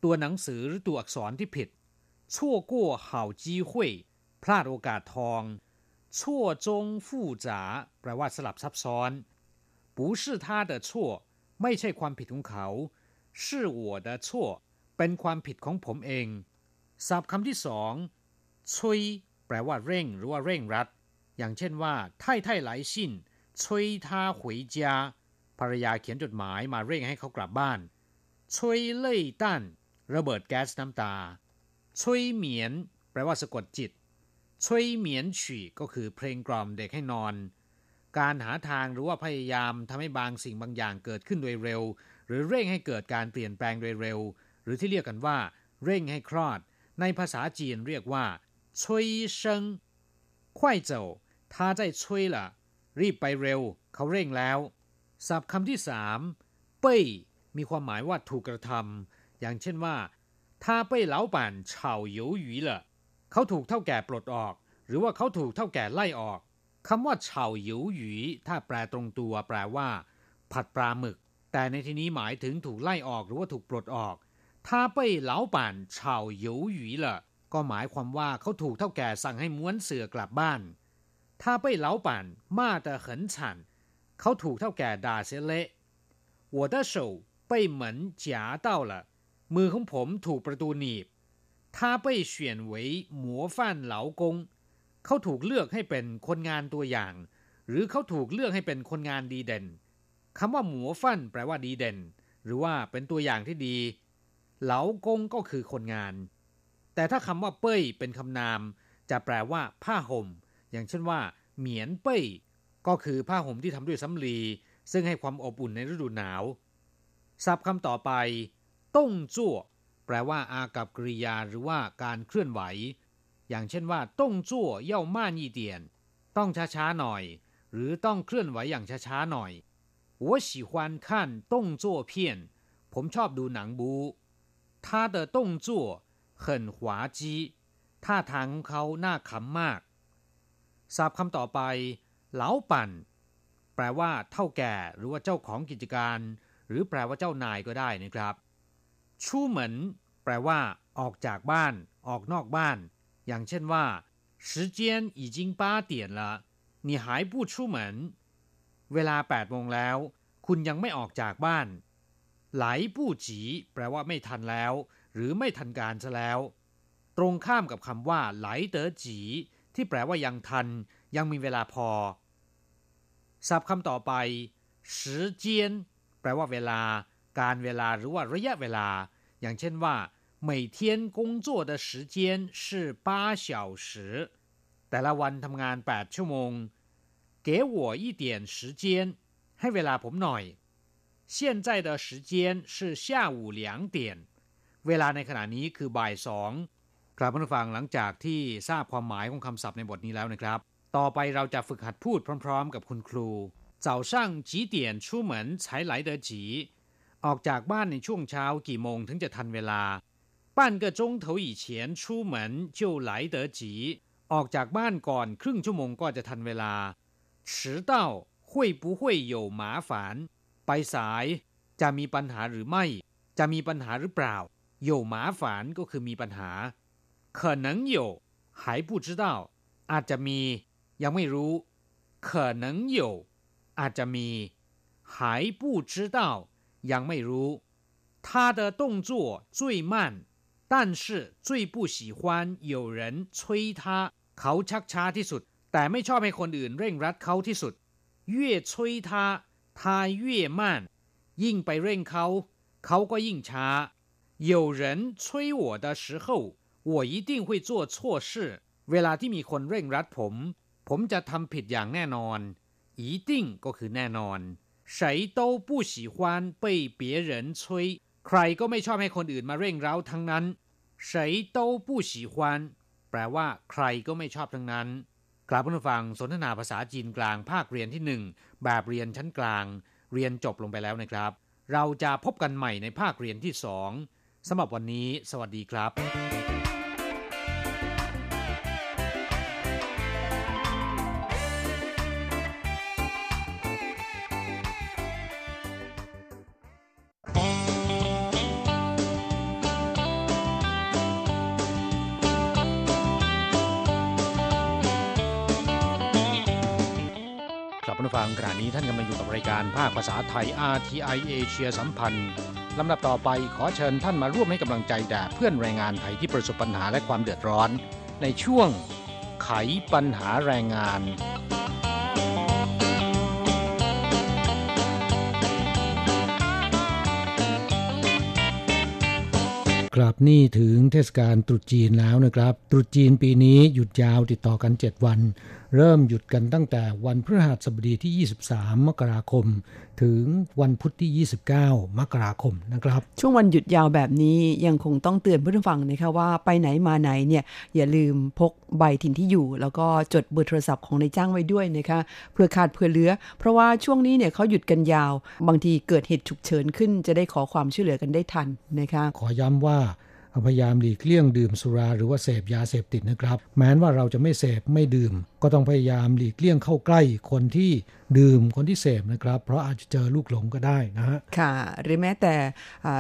[SPEAKER 6] ตัวหนังสือหรือตัวอักษรที่ผิดชั่วกั้เห่าจีหุยพลาดโอกาสทอง ชั่วจงฟู่จ๋าแปลว่าสลับซับซ้อน不是他的错ไม่ใช่ความผิดของเขา是我的错เป็นความผิดของผมเองศัพท์คำที่สองชุยแปลว่าเร่งหรือว่าเร่งรัด อย่างเช่นว่า太太来信催他回家ภรรยาเขียนจดหมายมาเร่งให้เขากลับบ้านชุยเล่ยตั้นระเบิดแก๊สน้ำตาชุยเหมียนแปลว่าสะกดจิต ช่วยเหมียนฉี่ก็คือเพลงกล่อมเด็กให้นอน การหาทางหรือว่าพยายามทำให้บางสิ่งบางอย่างเกิดขึ้นโดยเร็ว หรือเร่งให้เกิดการเปลี่ยนแปลงโดยเร็ว หรือที่เรียกกันว่า เร่งให้คลอด ในภาษาจีนเรียกว่าช่วยเชิงควายเจ้าถ้าใจช่วยล่ะ รีบไปเร็ว เขาเร่งแล้วศัพท์คำที่สามเป้ยมีความหมายว่าถูกกระทำอย่างเช่นว่าถ้าเป่ย老板炒鱿鱼了 ขาถูกเท่าแก่ปลดออก หรือว่าเขาถูกเท่าแก่ไล่ออกคำว่าเฉาหยูหยีถ้าแปลตรงตัวแปลว่า ผัดปลาหมึก แต่ในที่นี้หมายถึงถูกไล่ออกหรือว่าถูกปลดออกถ้าเป้เหลาป่านเฉาหยูหยีละก็หมายความว่าเขาถูกเท่าแก่สั่งให้ม้วนเสือกลับบ้านถ้าเป้เหลาป่านมาแต่เหินฉันเขาถูกเท่าแก่ด่าเสียเละ我的手被门夹到了มือของผมถูกประตูหนีบ 他被选为模范劳工เขาถูกเลือกให้เป็นคนงานตัวอย่าง หรือเขาถูกเลือกให้เป็นคนงานดีเด่นคำว่าหมูฟันแปลว่าดีเด่น หรือว่าเป็นตัวอย่างที่ดี เหลากงก็คือคนงาน แต่ถ้าคำว่าเป้ยเป็นคำนาม จะแปลว่า ผ้าห่ม อย่างเช่นว่า เหมียนเป้ยก็คือผ้าห่มที่ทำด้วยสำลี ซึ่งให้ความอบอุ่นในฤดูหนาว ศัพท์คำต่อไป ต้งจั่ว แปลว่าอากับกริยาหรือว่าการเคลื่อนไหว อย่างเช่นว่าต้งจั่วเย่าม่านยี่เตียน ต้องช้าๆหน่อย หรือต้องเคลื่อนไหวอย่างช้าๆหน่อย我喜欢看动作片ผมชอบดูหนังบู他的动作很滑稽ท่าทางของเขาน่าขำมากศัพท์คำต่อไป เหลาปั่น แปลว่า เท่าแก่ หรือว่าเจ้าของกิจการ หรือแปลว่าเจ้านายก็ได้นะครับ ชูเหมือนแปลว่า ออกจากบ้าน ออกนอกบ้าน อย่างเช่นว่า时间已经八点了你还不出门เวลา8โมงแล้ว คุณยังไม่ออกจากบ้าน ไหลปู้จีแปลว่าไม่ทันแล้ว หรือไม่ทันการซะแล้ว ตรงข้ามกับคำว่า ไหลเต๋อจีที่แปลว่ายังทัน ยังมีเวลาพอ ศัพท์คำต่อไป时间แปลว่าเวลา การเวลาหรือว่าระยะเวลา อย่างเช่นว่า每天工作的时间是八小时แต่ละวันทำงาน 8 ชั่วโมง给我一点时间ให้เวลาผมหน่อย现在的时间是下午两点เวลาในขณะนี้คือบ่ายสองกลับมาฟังหลังจากที่ทราบความหมายของคำศัพท์ในบทนี้แล้วนะครับ ต่อไปเราจะฝึกหัดพูดพร้อมๆ กับคุณครู早上几点出门才来得及 ออกจากบ้านในช่วงเช้ากี่โมงถึงจะทันเวลา半个钟头以前出门就来得及ออกจากบ้านก่อนครึ่งชั่วโมงก็จะทันเวลา迟到会不会有麻烦ไปสาย จะมีปัญหาหรือไม่ จะมีปัญหาหรือเปล่า有麻烦ก็คือมีปัญหา可能有还不知道อาจจะมี ยังไม่รู้可能有อาจจะมี还不知道 ยังไม่รู้他的动作最慢但是最不喜欢有人催他เขาชักช้าที่สุด แต่ไม่ชอบให้คนอื่นเร่งรัดเขาที่สุด越催他他越慢ยิ่งไปเร่งเขา เขาก็ยิ่งช้า有人催我的时候我一定会做错事เวลาที่มีคนเร่งรัดผม ผมจะทำผิดอย่างแน่นอน一定ก็คือแน่นอน 谁都不喜欢被别人催ใครก็ไม่ชอบให้คนอื่นมาเร่งเร้าทั้งนั้น谁都不喜欢แปลว่า ใครก็ไม่ชอบทั้งนั้น กลับมาฟังสนทนาภาษาจีนกลางภาคเรียนที่หนึ่งแบบเรียนชั้นกลาง เรียนจบลงไปแล้วนะครับ เราจะพบกันใหม่ในภาคเรียนที่สองสำหรับวันนี้ สวัสดีครับ
[SPEAKER 3] ผู้ฟังขณะนี้ท่านกำลังอยู่กับรายการภาคภาษาไทย RTI เอเชียสัมพันธ์ลำดับต่อไปขอเชิญท่านมาร่วมให้กำลังใจแด่เพื่อนแรงงานไทยที่ประสบปัญหาและความเดือดร้อน ในช่วงไขปัญหาแรงงานครับนี่ถึงเทศกาลตรุษจีนแล้วนะครับ ตรุษจีนปีนี้หยุดยาวติดต่อกัน 7 วัน เริ่มหยุดกันตั้งแต่วันพฤหัสบดีที่ 23 มกราคม ถึงวันพุธที่ 29 มกราคมนะครับ
[SPEAKER 1] ช่วงวันหยุดยาวแบบนี้ยังคงต้องเตือนผู้ฟังนะคะว่าไปไหนมาไหนเนี่ยอย่าลืมพกใบถิ่นที่อยู่ แล้วก็จดเบอร์โทรศัพท์ของนายจ้างไว้ด้วยนะคะเพื่อขาดเพื่อเหลือ เพราะว่าช่วงนี้เนี่ยเขาหยุดกันยาว บางทีเกิดเหตุฉุกเฉินขึ้น จะได้ขอความช่วยเหลือกันได้ทันนะคะ
[SPEAKER 3] ขอย้ำว่า พยายามหลีกเลี่ยงดื่มสุราหรือว่าเสพยาเสพติดนะครับ แม้ว่าเราจะไม่เสพไม่ดื่ม ก็ต้องพยายามหลีกเลี่ยงเข้าใกล้คนที่ดื่มคนที่เสพนะครับ เพราะอาจจะเจอลูกหลงก็ได้นะฮะ
[SPEAKER 1] ค่ะ หรือแม้แต่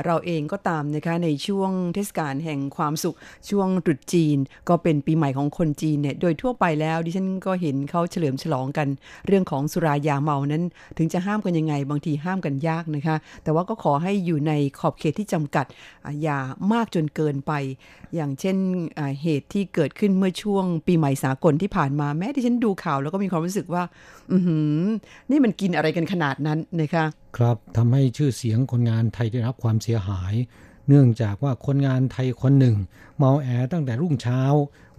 [SPEAKER 1] เราเองก็ตามนะคะในช่วงเทศกาลแห่งความสุขช่วงตรุษจีน ก็เป็นปีใหม่ของคนจีนเนี่ยโดยทั่วไปแล้วดิฉันก็เห็นเขาเฉลิมฉลองกัน เรื่องของสุรายาเมานั้น ถึงจะห้ามกันยังไง บางทีห้ามกันยากนะคะ แต่ว่าก็ขอให้อยู่ในขอบเขตที่จำกัดอย่ามากจนเกินไป อย่างเช่นเหตุที่เกิดขึ้นเมื่อช่วงปีใหม่สากลที่ผ่านมาแม้ที่ฉันดูข่าวแล้วก็มีความรู้สึกว่า อือหือนี่มันกินอะไรกันขนาดนั้นนะคะ
[SPEAKER 3] ครับทำให้ชื่อเสียงคนงานไทยได้รับความเสียหาย เนื่องจากว่าคนงานไทยคนหนึ่ง เมาแอตั้งแต่รุ่งเช้า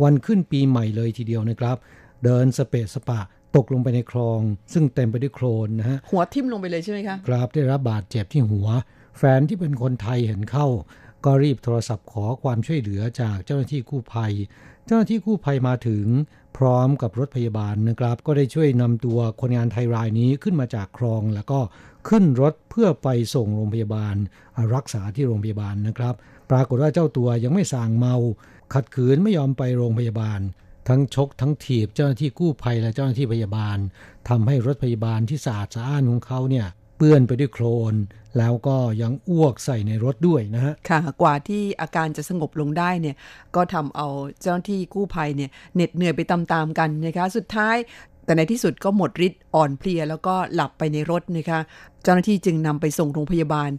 [SPEAKER 3] วันขึ้นปีใหม่เลยทีเดียวนะครับ เดินสเปะสปะตกลงไปในคลอง ซึ่งเต็มไปด้วยโคลนนะฮะ
[SPEAKER 1] หัวทิ่มลงไปเลยใช่ไหมคะ
[SPEAKER 3] ครับได้รับบาดเจ็บที่หัว แฟนที่เป็นคนไทยเห็นเข้า ก็รีบโทรศัพท์ขอความช่วยเหลือจากเจ้าหน้าที่กู้ภัย เจ้าหน้าที่กู้ภัยมาถึง พร้อมกับรถพยาบาลนะครับ ก็ได้ช่วยนำตัวคนงานไทยรายนี้ขึ้นมาจากคลอง แล้วก็ขึ้นรถเพื่อไปส่งโรงพยาบาล รักษาที่โรงพยาบาลนะครับ ปรากฏว่าเจ้าตัวยังไม่ส่างเมา ขัดขืนไม่ยอมไปโรงพยาบาล ทั้งชกทั้งถีบเจ้าหน้าที่กู้ภัยและเจ้าหน้าที่พยาบาลทำให้รถพยาบาลที่สะอาดสะอ้านของเขาเนี่ย เปื้อนไปด้วยโคลน แล้วก็ยังอ้วกใส่ในรถด้วยนะฮะ
[SPEAKER 1] ค่ะ กว่าที่อาการจะสงบลงได้เนี่ย ก็ทำเอาเจ้าหน้าที่กู้ภัยเนี่ยเหน็ดเหนื่อยไปตามๆกันนะคะ สุดท้ายแต่ในที่สุดก็หมดฤทธิ์อ่อนเพลียแล้วก็หลับไปในรถนะคะ จ้าหน้าที่จึงนำไปส่งโรงพยาบาล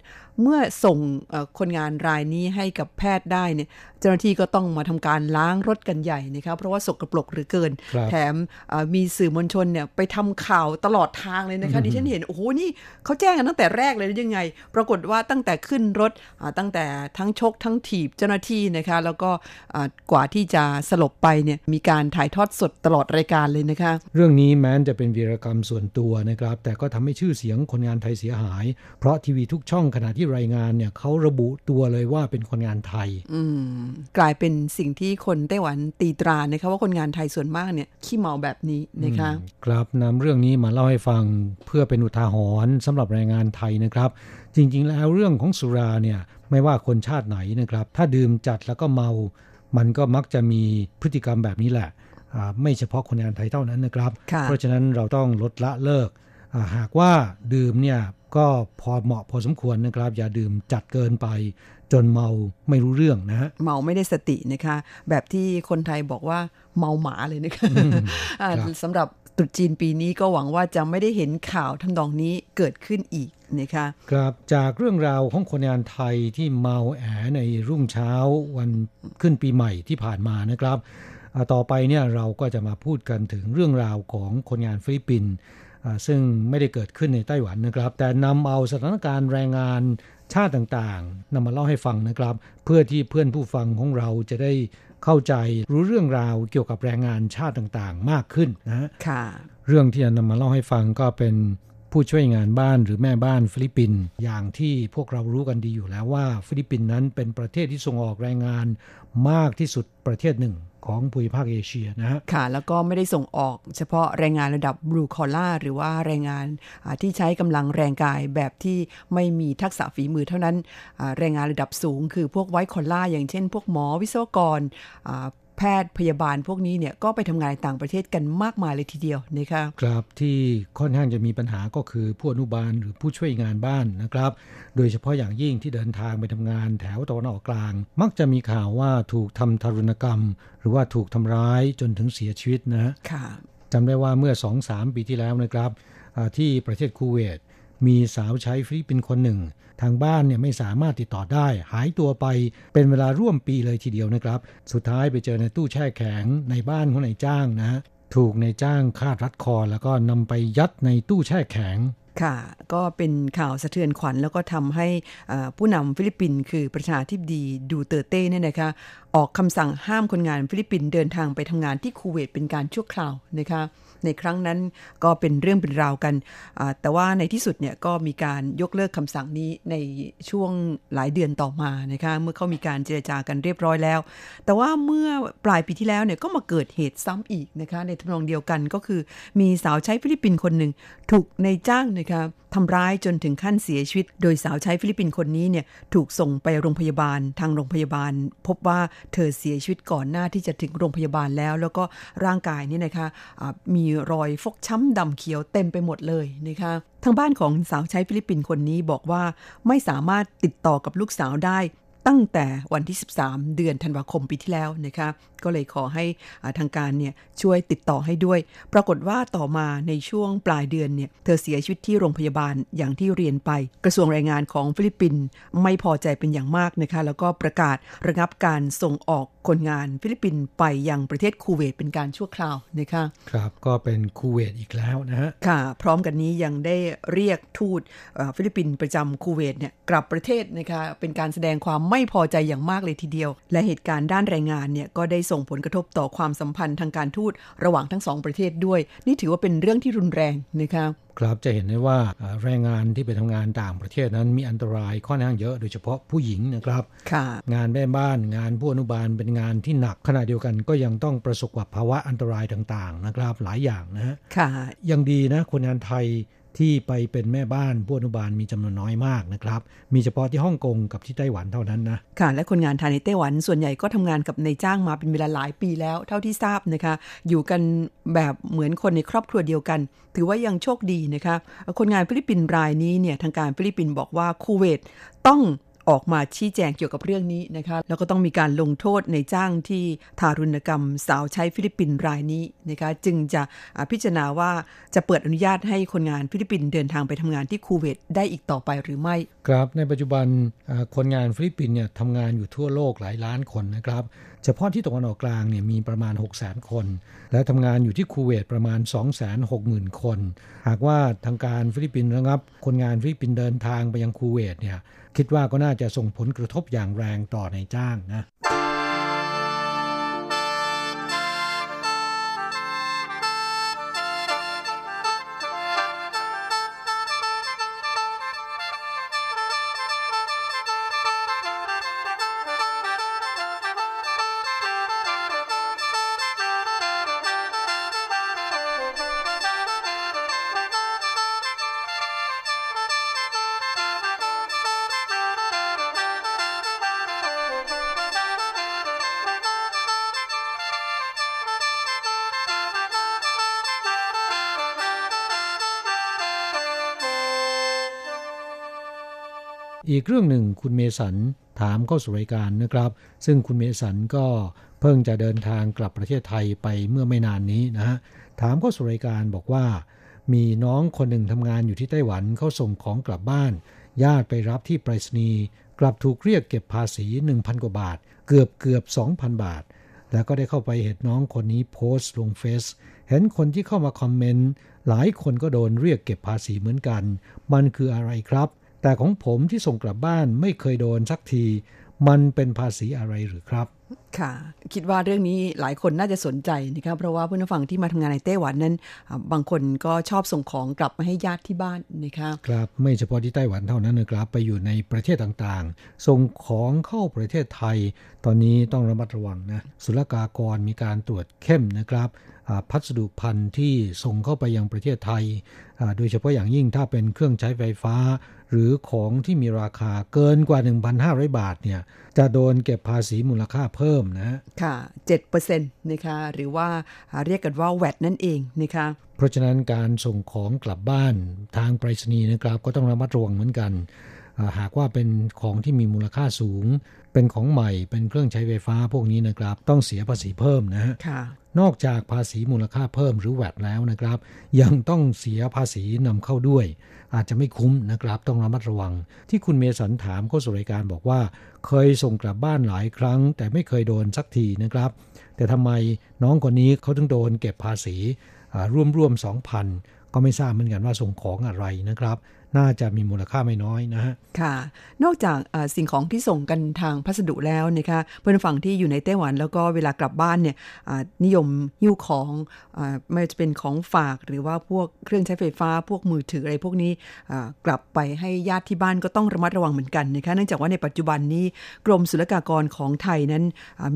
[SPEAKER 1] เมื่อส่งเอ่อคนงานรายนี้ให้กับแพทย์ได้เนี่ยเจ้าหน้าที่ก็ต้องมาทำการล้างรถกันใหญ่นะคะเพราะว่าสกปรกเหรือเกิน
[SPEAKER 3] ครับ
[SPEAKER 1] แถมเอ่อมีสื่อมวลชนเนี่ยไปทำข่าวตลอดทางเลยนะคะดิฉันเห็นโอ้โหนี่เขาแจ้งกันตั้งแต่แรกเลยหรือยังไง ปรากฏว่าตั้งแต่ขึ้นรถอ่าตั้งแต่ทั้งชกทั้งถีบเจ้าหน้าที่นะคะ แล้วก็อ่ากว่าที่จะสลบไปเนี่ยมีการถ่ายทอดสดตลอดรายการเลยนะคะ
[SPEAKER 3] เรื่องนี้แม้นจะเป็นวีรกรรมส่วนตัวนะครับ แต่ก็ทำให้ชื่อเสียงคนงานไทยเสียหาย เพราะทีวีทุกช่องขณะที่รายงานเนี่ยเขาระบุตัวเลยว่าเป็นคนงานไทย
[SPEAKER 1] อืมกลายเป็นสิ่งที่คนไต้หวันตีตรานะคะว่าคนงานไทยส่วนมากเนี่ยขี้เมาแบบนี้นะคะ
[SPEAKER 3] ครับนำเรื่องนี้มาเล่าให้ฟังเพื่อเป็นอุทาหรณ์สำหรับแรงงานไทยนะครับ จริง ๆ แล้วเรื่องของสุราเนี่ยไม่ว่าคนชาติไหนนะครับ ถ้าดื่มจัดแล้วก็เมา มันก็มักจะมีพฤติกรรมแบบนี้แหละอ่าไม่เฉพาะคนงานไทยเท่านั้นนะครับ
[SPEAKER 1] ค่ะ
[SPEAKER 3] เพราะฉะนั้นเราต้องลดละเลิกอ่า หากว่าดื่มเนี่ยก็พอเหมาะพอสมควรนะครับ อย่าดื่มจัดเกินไป จนเมาไม่รู้เรื่องนะฮะ
[SPEAKER 1] เมาไม่ได้สตินะคะ แบบที่คนไทยบอกว่าเมาหมาเลยนะคะอ่า
[SPEAKER 3] ครับ
[SPEAKER 1] สำหรับตรุษจีนปีนี้ก็หวังว่าจะไม่ได้เห็นข่าวทำนองนี้เกิดขึ้นอีกนะคะ
[SPEAKER 3] ครับจากเรื่องราวของคนงานไทยที่เมาแอ๋ในรุ่งเช้าวันขึ้นปีใหม่ที่ผ่านมานะครับอ่าต่อไปเนี่ยเราก็จะมาพูดกันถึงเรื่องราวของคนงานฟิลิปปินส์อ่า ซึ่งไม่ได้เกิดขึ้นในไต้หวันนะครับ แต่นำเอาสถานการณ์แรงงานชาติต่างๆนำมาเล่าให้ฟังนะครับ เพื่อที่เพื่อนผู้ฟังของเราจะได้เข้าใจรู้เรื่องราวเกี่ยวกับแรงงานชาติต่างๆ มากขึ้นนะฮะ
[SPEAKER 1] ค่ะ
[SPEAKER 3] เรื่องที่จะนำมาเล่าให้ฟังก็เป็นผู้ช่วยงานบ้านหรือแม่บ้านฟิลิปปินส์อย่างที่พวกเรารู้กันดีอยู่แล้วว่า ฟิลิปปินส์นั้นเป็นประเทศที่ส่งออกแรงงานมากที่สุดประเทศหนึ่ง ของภูมิภาคเอเชียนะฮะ
[SPEAKER 1] ค่ะ แล้วก็ไม่ได้ส่งออกเฉพาะแรงงานระดับ blue collar หรือว่าแรงงานที่ใช้กำลังแรงกายแบบที่ไม่มีทักษะฝีมือเท่านั้นแรงงานระดับสูง คือพวกไวท์คอล่าอย่างเช่น พวกหมอวิศวกร แพทย์พยาบาลพวกนี้เนี่ยก็ไปทำงานต่างประเทศกันมากมายเลยทีเดียวนะคะ
[SPEAKER 3] ครับที่ค่อนข้างจะมีปัญหาก็คือผู้อนุบาลหรือผู้ช่วยงานบ้านนะครับ โดยเฉพาะอย่างยิ่งที่เดินทางไปทำงานแถวตะวันออกกลาง มักจะมีข่าวว่าถูกทำทารุณกรรม หรือว่าถูกทำร้ายจนถึงเสียชีวิตนะฮะ
[SPEAKER 1] ค่ะ
[SPEAKER 3] จำได้ว่าเมื่อ2-3ปีที่แล้วนะครับที่ประเทศคูเวต มีสาวใช้ฟิลิปปินส์คนหนึ่ง ทางบ้านเนี่ยไม่สามารถติดต่อได้ หายตัวไปเป็นเวลาร่วมปีเลยทีเดียวนะครับ สุดท้ายไปเจอในตู้แช่แข็งในบ้านของนายจ้างนะถูกนายจ้างฆ่ารัดคอ แล้วก็นำไปยัดในตู้แช่แข็ง
[SPEAKER 1] ค่ะ ก็เป็นข่าวสะเทือนขวัญแล้วก็ทำให้ผู้นำฟิลิปปินส์คือประธานาธิบดีดูเตอร์เต้เนี่ยนะคะออกคำสั่งห้ามคนงานฟิลิปปินส์เดินทางไปทำงานที่คูเวตเป็นการชั่วคราวนะคะ ในครั้งนั้นก็เป็นเรื่องเป็นราวกัน แต่ว่าในที่สุดเนี่ยก็มีการยกเลิกคำสั่งนี้ในช่วงหลายเดือนต่อมานะคะเมื่อเขามีการเจรจากันเรียบร้อยแล้ว แต่ว่าเมื่อปลายปีที่แล้วเนี่ยก็มาเกิดเหตุซ้ำอีกนะคะในทำนองเดียวกันก็คือมีสาวใช้ฟิลิปปินส์คนหนึ่งถูกนายจ้างนะคะทำร้ายจนถึงขั้นเสียชีวิต โดยสาวใช้ฟิลิปปินส์คนนี้เนี่ยถูกส่งไปโรงพยาบาลทางโรงพยาบาล พบว่าเธอเสียชีวิตก่อนหน้าที่จะถึงโรงพยาบาลแล้ว แล้วก็ร่างกายนี่นะคะะมีรอยฟกช้ำดำเขียวเต็มไปหมดเลยนะคะทางบ้านของสาวใช้ฟิลิปปินส์คนนี้บอกว่าไม่สามารถติดต่อกับลูกสาวได้ตั้งแต่วันที่ 13 เดือนธันวาคมปีที่แล้วนะคะก็เลยขอให้ทางการเนี่ยช่วยติดต่อให้ด้วย ปรากฏว่าต่อมาในช่วงปลายเดือนเนี่ยเธอเสียชีวิตที่โรงพยาบาลอย่างที่เรียนไป กระทรวงแรงงานของฟิลิปปินส์ไม่พอใจเป็นอย่างมากนะคะแล้วก็ประกาศระงับการส่งออก คนงานฟิลิปปินส์ไปยังประเทศคูเวตเป็นการชั่วคราวนะคะ
[SPEAKER 3] ครับก็เป็นคูเวตอีกแล้วนะฮะ
[SPEAKER 1] ค่ะ พร้อมกันนี้ยังได้เรียกทูตฟิลิปปินส์ประจำคูเวตเนี่ยกลับประเทศนะคะเป็นการแสดงความไม่พอใจอย่างมากเลยทีเดียว และเหตุการณ์ด้านแรงงานเนี่ยก็ได้ส่งผลกระทบต่อความสัมพันธ์ทางการทูตระหว่างทั้งสองประเทศด้วย นี่ถือว่าเป็นเรื่องที่รุนแรงนะคะ
[SPEAKER 3] ครับจะเห็นได้ว่าแรงงานที่ไปทำงานต่างประเทศนั้นมีอันตรายค่อนข้างเยอะโดยเฉพาะผู้หญิงนะครับงานแม่บ้านงานผู้อนุบาลเป็นงานที่หนักขณะเดียวกันก็ยังต้องประสบกับภาวะอันตรายต่างๆนะครับหลายอย่างนะฮะยังดีนะคนงานไทย ที่ไปเป็นแม่บ้านผู้อนุบาลมีจำนวนน้อยมากนะครับ มีเฉพาะที่ฮ่องกงกับที่ไต้หวันเท่านั้นนะ
[SPEAKER 1] ค่ะ และคนงานไทยในไต้หวันส่วนใหญ่ก็ทำงานกับในจ้างมาเป็นเวลาหลายปีแล้ว เท่าที่ทราบนะคะ อยู่กันแบบเหมือนคนในครอบครัวเดียวกัน ถือว่ายังโชคดีนะคะ คนงานฟิลิปปินส์รายนี้เนี่ยทางการฟิลิปปินส์บอกว่าคูเวตต้อง ออกมาชี้แจงเกี่ยวกับเรื่องนี้นะคะ แล้วก็ต้องมีการลงโทษนายจ้างที่ทารุณกรรมสาวใช้ฟิลิปปินส์รายนี้นะคะจึงจะพิจารณาว่าจะเปิดอนุญาตให้คนงานฟิลิปปินส์เดินทางไปทำงานที่คูเวตได้อีกต่อไปหรือไม่
[SPEAKER 3] ครับในปัจจุบันคนงานฟิลิปปินส์เนี่ยทำงานอยู่ทั่วโลกหลายล้านคนนะครับ เฉพาะที่ตะวันออกกลางเนี่ยมีประมาณ 6 0 0 0 0 0 คน และทำงานอยู่ที่คูเวตประมาณ 260,000 คน หากว่าทางการฟิลิปปินส์ระงับ คนงานฟิลิปปินส์เดินทางไปยังคูเวตเนี่ย คิดว่าก็น่าจะส่งผลกระทบอย่างแรงต่อนายจ้างนะ อีกเรื่องหนึ่งคุณเมสันถามเข้าสู่รายการนะครับ ซึ่งคุณเมสันก็เพิ่งจะเดินทางกลับประเทศไทยไปเมื่อไม่นานนี้นะฮะถามเข้าสู่รายการบอกว่า มีน้องคนหนึ่งทำงานอยู่ที่ไต้หวันเขาส่งของกลับบ้าน ญาติไปรับที่ไปรษณีย์กลับถูกเรียกเก็บภาษี 1,000 กว่าบาท เกือบเกือบ 2,000 บาท แล้วก็ได้เข้าไปเห็นน้องคนนี้โพสต์ลงเฟซเห็นคนที่เข้ามาคอมเมนต์หลายคนก็โดนเรียกเก็บภาษีเหมือนกัน มันคืออะไรครับ แต่ของผมที่ส่งกลับบ้านไม่เคยโดนสักที มันเป็นภาษีอะไรหรือครับ
[SPEAKER 1] ค่ะ คิดว่าเรื่องนี้หลายคนน่าจะสนใจนะครับ เพราะว่าเพื่อนฟังที่มาทำงานในไต้หวันนั้น บางคนก็ชอบส่งของกลับมาให้ญาติที่บ้านนะครับ
[SPEAKER 3] ครับ ไม่เฉพาะที่ไต้หวันเท่านั้นนะครับ ไปอยู่ในประเทศต่างๆ ส่งของเข้าประเทศไทย ตอนนี้ต้องระมัดระวังนะ ศุลกากรมีการตรวจเข้มนะครับ พัสดุพันธุ์ที่ส่งเข้าไปยังประเทศไทย โดยเฉพาะอย่างยิ่งถ้าเป็นเครื่องใช้ไฟฟ้า หรือของที่มีราคาเกินกว่า 1,500 บาทเนี่ยจะโดนเก็บภาษีมูลค่าเพิ่มนะ
[SPEAKER 1] ค่ะ7%นะคะหรือว่าเรียกกันว่าแวดนั่นเองนะคะ
[SPEAKER 3] เพราะฉะนั้นการส่งของกลับบ้านทางไปรษณีย์นะครับก็ต้องระมัดระวังเหมือนกันหากว่าเป็นของที่มีมูลค่าสูง เป็นของใหม่ เป็นเครื่องใช้ไฟฟ้าพวกนี้นะครับ ต้องเสียภาษีเพิ่มนะฮะ นอกจากภาษีมูลค่าเพิ่มหรือแวดแล้วนะครับ ยังต้องเสียภาษีนำเข้าด้วย อาจจะไม่คุ้มนะครับ ต้องระมัดระวัง ที่คุณเมสันถามเข้าสู่รายการบอกว่า เคยส่งกลับบ้านหลายครั้ง แต่ไม่เคยโดนสักทีนะครับ แต่ทำไมน้องคนนี้เขาถึงโดนเก็บภาษีร่วมๆ2,000ก็ไม่ทราบเหมือนกันว่าส่งของอะไรนะครับ น่าจะมีมูลค่าไม่น้อยนะฮะ
[SPEAKER 1] ค่ะ นอกจากสิ่งของที่ส่งกันทางพัสดุแล้วนะคะเพื่อนฝั่งที่อยู่ในไต้หวันแล้วก็เวลากลับบ้านเนี่ยนิยมหิ้วของอไม่ว่าจะเป็นของฝากหรือว่าพวกเครื่องใช้ไฟฟ้าพวกมือถืออะไรพวกนี้กลับไปให้ญาติที่บ้านก็ต้องระมัดระวังเหมือนกันนะคะเนื่องจากว่าในปัจจุบันนี้กรมศุลกากรของไทยนั้น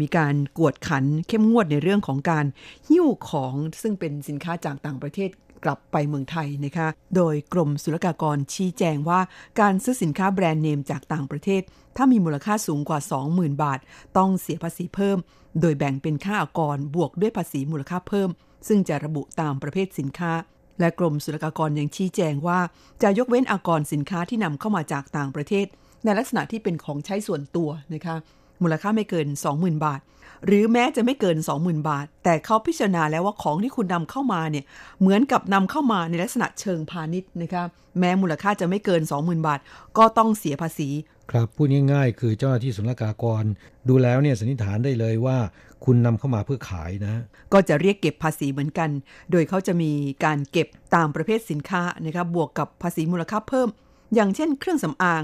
[SPEAKER 1] มีการกวดขันเข้มงวดในเรื่องของการหิ้วของซึ่งเป็นสินค้าจากต่างประเทศ กลับไปเมืองไทยนะคะ โดยกรมศุลกากรชี้แจงว่าการซื้อสินค้าแบรนด์เนมจากต่างประเทศ ถ้ามีมูลค่าสูงกว่า 20,000 บาท ต้องเสียภาษีเพิ่ม โดยแบ่งเป็นค่าอากรบวกด้วยภาษีมูลค่าเพิ่ม ซึ่งจะระบุตามประเภทสินค้า และกรมศุลกากรยังชี้แจงว่า จะยกเว้นอากรสินค้าที่นำเข้ามาจากต่างประเทศ ในลักษณะที่เป็นของใช้ส่วนตัวนะคะ มูลค่าไม่เกิน 20,000 บาท หรือแม้จะไม่เกิน 20,000 บาท แต่เขาพิจารณาแล้วว่าของที่คุณนำเข้ามาเนี่ยเหมือนกับนำเข้ามาในลักษณะเชิงพาณิชย์นะคะแม้มูลค่าจะไม่เกิน 20,000 บาท ก็ต้องเสียภาษี
[SPEAKER 3] ครับพูดง่ายๆ คือเจ้าหน้าที่ศุลกากร ดูแล้วเนี่ยสันนิษฐานได้เลยว่าคุณนำเข้ามาเพื่อขายนะ
[SPEAKER 1] ก็จะเรียกเก็บภาษีเหมือนกัน โดยเขาจะมีการเก็บตามประเภทสินค้านะครับบวกกับภาษีมูลค่าเพิ่ม อย่างเช่นเครื่องสำอาง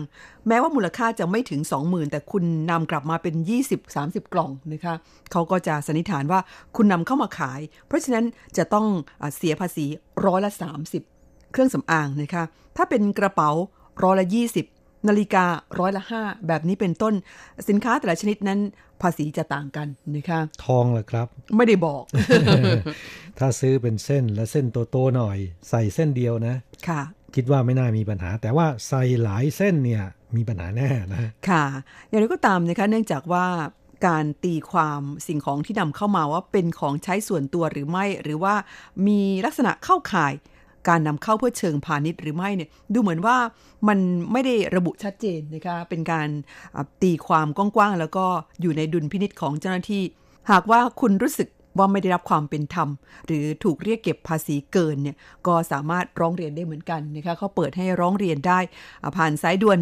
[SPEAKER 1] แม้ว่ามูลค่าจะไม่ถึง 20,000 แต่คุณนำกลับมาเป็น 20-30 กล่องนะคะเขาก็จะสันนิษฐานว่าคุณนำเข้ามาขาย เพราะฉะนั้นจะต้องเสียภาษีร้อยละ 30 เครื่องสำอางนะคะถ้าเป็นกระเป๋าร้อยละ 20 นาฬิการ้อยละ 5 แบบนี้เป็นต้น สินค้าแต่ละชนิดนั้นภาษีจะต่างกันนะคะ
[SPEAKER 3] ทองเหรอครับ
[SPEAKER 1] ไม่ได้บอก
[SPEAKER 3] ถ้าซื้อเป็นเส้นและเส้นโตๆหน่อย ใส่เส้นเดียวนะ
[SPEAKER 1] ค่ะ
[SPEAKER 3] คิดว่าไม่น่ามีปัญหา แต่ว่าใส่หลายเส้นเนี่ยมีปัญหาแน่นะ
[SPEAKER 1] ค่ะ อย่างไรก็ตามนะคะเนื่องจากว่าการตีความสิ่งของที่นำเข้ามาว่าเป็นของใช้ส่วนตัวหรือไม่ หรือว่ามีลักษณะเข้าข่าย การนำเข้าเพื่อเชิงพาณิชย์หรือไม่เนี่ยดูเหมือนว่ามันไม่ได้ระบุชัดเจนนะคะเป็นการตีความกว้างๆแล้วก็อยู่ในดุลพินิษของเจ้าหน้าที่ หากว่าคุณรู้สึก ว่าไม่ได้รับความเป็นธรรม หรือถูกเรียกเก็บภาษีเกินเนี่ยก็สามารถร้องเรียนได้เหมือนกันนะคะเขาเปิดให้ร้องเรียนได้ผ่านสายด่วน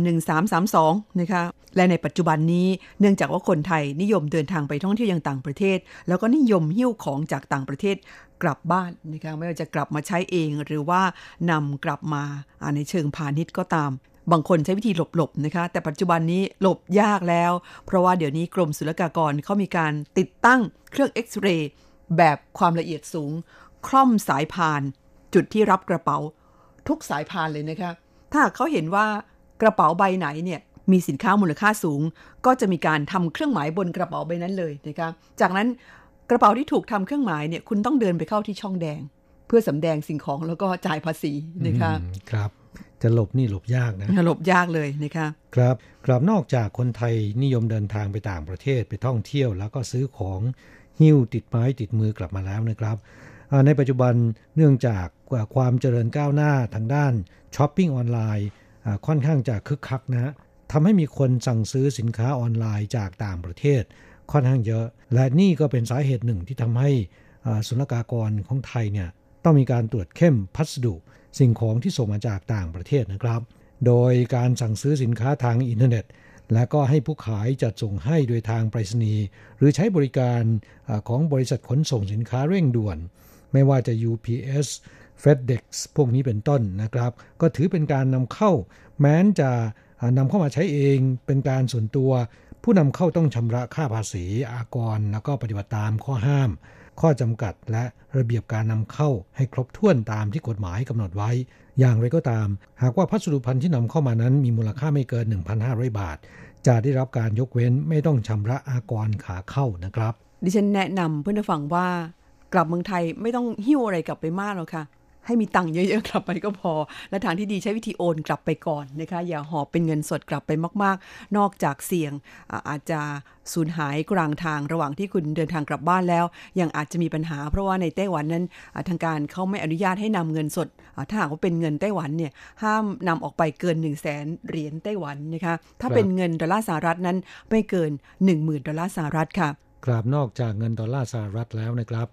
[SPEAKER 1] 1332นะคะและในปัจจุบันนี้เนื่องจากว่าคนไทยนิยมเดินทางไปท่องเที่ยวยังต่างประเทศ แล้วก็นิยมหิ้วของจากต่างประเทศกลับบ้านนะคะไม่ว่าจะกลับมาใช้เองหรือว่านำกลับมาในเชิงพาณิชย์ก็ตามบางคนใช้วิธีหลบๆนะคะ แต่ปัจจุบันนี้หลบยากแล้ว เพราะว่าเดี๋ยวนี้กรมศุลกากรเขามีการติดตั้งเครื่องเอ็กซเรย์ แบบความละเอียดสูง คล่อมสายพาน จุดที่รับกระเป๋า ทุกสายพานเลยนะคะ ถ้าเขาเห็นว่ากระเป๋าใบไหนเนี่ยมีสินค้ามูลค่าสูง ก็จะมีการทำเครื่องหมายบนกระเป๋าใบนั้นเลยนะคะจากนั้นกระเป๋าที่ถูกทำเครื่องหมายเนี่ยคุณต้องเดินไปเข้าที่ช่องแดง เพื่อสำแดงสิ่งของแล้วก็จ่ายภาษีนะคะ
[SPEAKER 3] ครับจะหลบนี่หลบยากนะ
[SPEAKER 1] หลบยากเลยนะคะ
[SPEAKER 3] ครับครับนอกจากคนไทยนิยมเดินทางไปต่างประเทศไปท่องเที่ยว แล้วก็ซื้อของ หิ้วติดไม้ติดมือกลับมาแล้วนะครับในปัจจุบันเนื่องจากความเจริญก้าวหน้าทางด้านช้อปปิ้งออนไลน์ค่อนข้างจะคึกคักนะทำให้มีคนสั่งซื้อสินค้าออนไลน์จากต่างประเทศ ค่อนข้างเยอะ และนี่ก็เป็นสาเหตุหนึ่งที่ทำให้ศุลกากรของไทยเนี่ยต้องมีการตรวจเข้มพัสดุ สิ่งของที่ส่งมาจากต่างประเทศนะครับ โดยการสั่งซื้อสินค้าทางอินเทอร์เน็ต และก็ให้ผู้ขายจัดส่งให้โดยทางไปรษณีย์หรือใช้บริการของบริษัทขนส่งสินค้าเร่งด่วน ไม่ว่าจะ UPS FedEx พวกนี้เป็นต้นนะครับ ก็ถือเป็นการนำเข้า แม้นจะนำเข้ามาใช้เองเป็นการส่วนตัว ผู้นำเข้าต้องชำระค่าภาษีอากร แล้วก็ปฏิบัติตามข้อห้าม ข้อจำกัดและระเบียบการนำเข้าให้ครบถ้วนตามที่กฎหมายกำหนดไว้ อย่างไรก็ตาม หากว่าพัสดุพันธุ์ที่นำเข้ามานั้นมีมูลค่าไม่เกิน 1,500 บาท จะได้รับการยกเว้นไม่ต้องชำระอากรขาเข้านะครับ
[SPEAKER 1] ดิฉันแนะนำเพื่อนฟังว่า กลับเมืองไทยไม่ต้องหิ้วอะไรกลับไปมากหรอกค่ะ ให้มีตังค์เยอะๆกลับไปก็พอ และทางที่ดีใช้วิธีโอนกลับไปก่อนนะคะอย่าหอบเป็นเงินสดกลับไปมาก ๆ นอกจากเสี่ยงอาจจะสูญหายกลางทางระหว่างที่คุณเดินทางกลับบ้านแล้ว ยังอาจจะมีปัญหา เพราะว่าในไต้หวันนั้นทางการเขาไม่อนุญาตให้นำเงินสด ถ้าหากว่าเป็นเงินไต้หวันเนี่ยห้ามนำออกไปเกิน 1 0 0 0 0แสนเหรียญไต้หวันนะคะถ้าเป็นเงินดอลลาร์สหรัฐนั้นไม่เกิน 10,000 ดอลลาร์สหรัฐค่ะ
[SPEAKER 3] ครับนอกจากเงินดอลลาร์สหรัฐแล้วนะครับ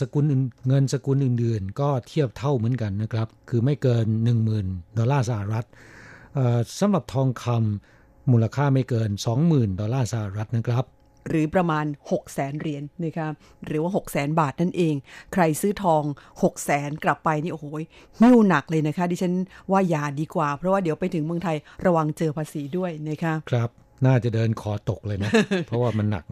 [SPEAKER 3] สกุลเงินสกุลอื่นๆ ก็เทียบเท่าเหมือนกันนะครับ คือไม่เกิน 10,000 ดอลลาร์สหรัฐสำหรับทองคำมูลค่าไม่เกิน 20,000 ดอลลาร์สหรัฐนะครับ
[SPEAKER 1] หรือประมาณ 6 0แสนเหรียญนะคะหรือว่า 6 0แสนบาทนั่นเอง ใครซื้อทอง 6 0แสนกลับไปนี่โอ้โหหิ้วหนักเลยนะคะ ดิฉันว่าอย่าดีกว่า เพราะว่าเดี๋ยวไปถึงเมืองไทยระวังเจอภาษีด้วยนะคะ
[SPEAKER 3] ครับ น่าจะเดินคอตกเลยนะ เพราะว่ามันหนัก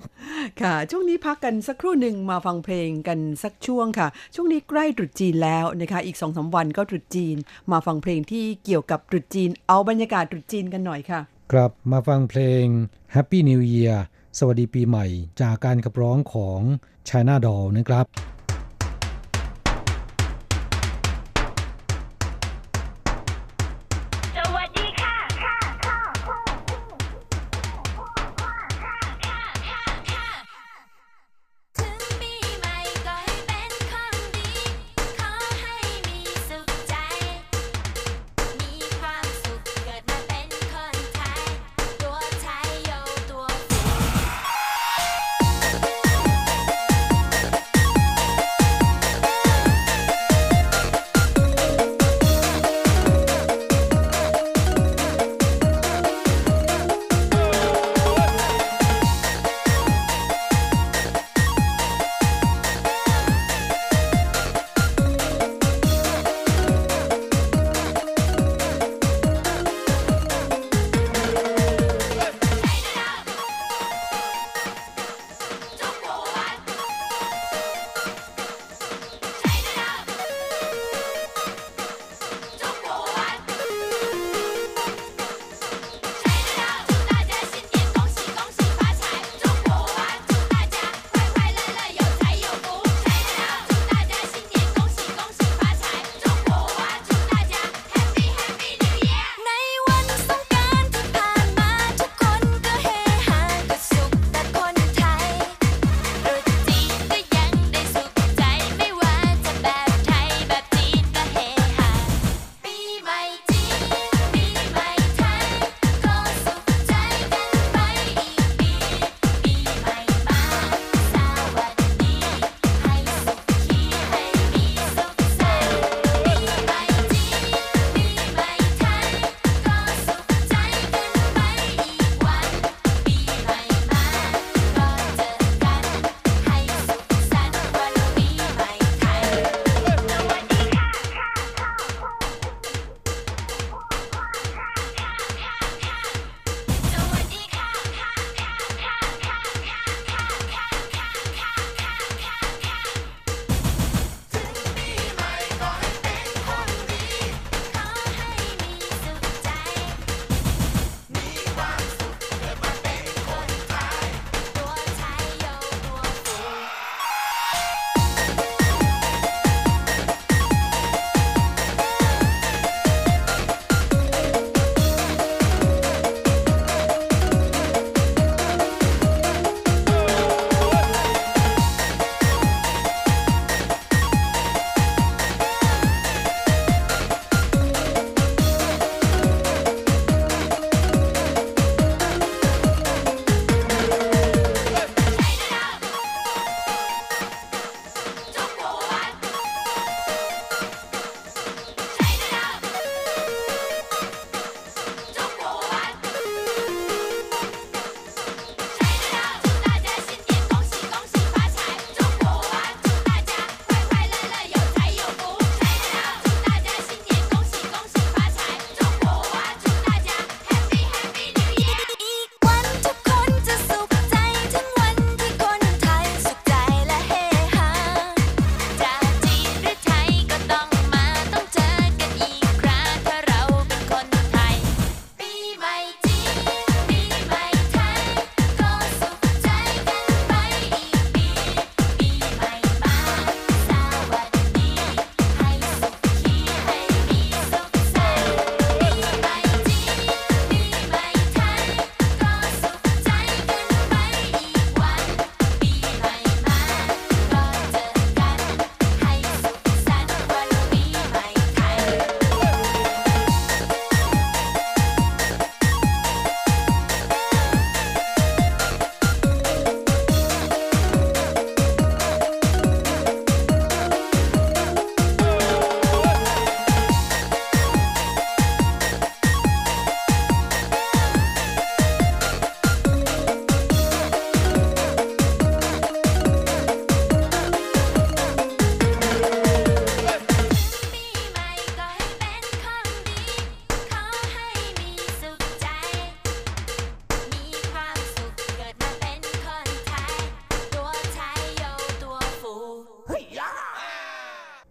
[SPEAKER 1] ค่ะ ช่วงนี้พักกันสักครู่หนึ่งมาฟังเพลงกันสักช่วงค่ะ ช่วงนี้ใกล้ตรุษจีนแล้วนะคะ อีกสองสาวันก็ตรุษจีน มาฟังเพลงที่เกี่ยวกับตรุษจีน เอาบรรยากาศตรุษจีนกันหน่อยค่ะ
[SPEAKER 3] ครับมาฟังเพลง Happy New Year สวัสดีปีใหม่ จากการขับร้องของ China Doll นะครับ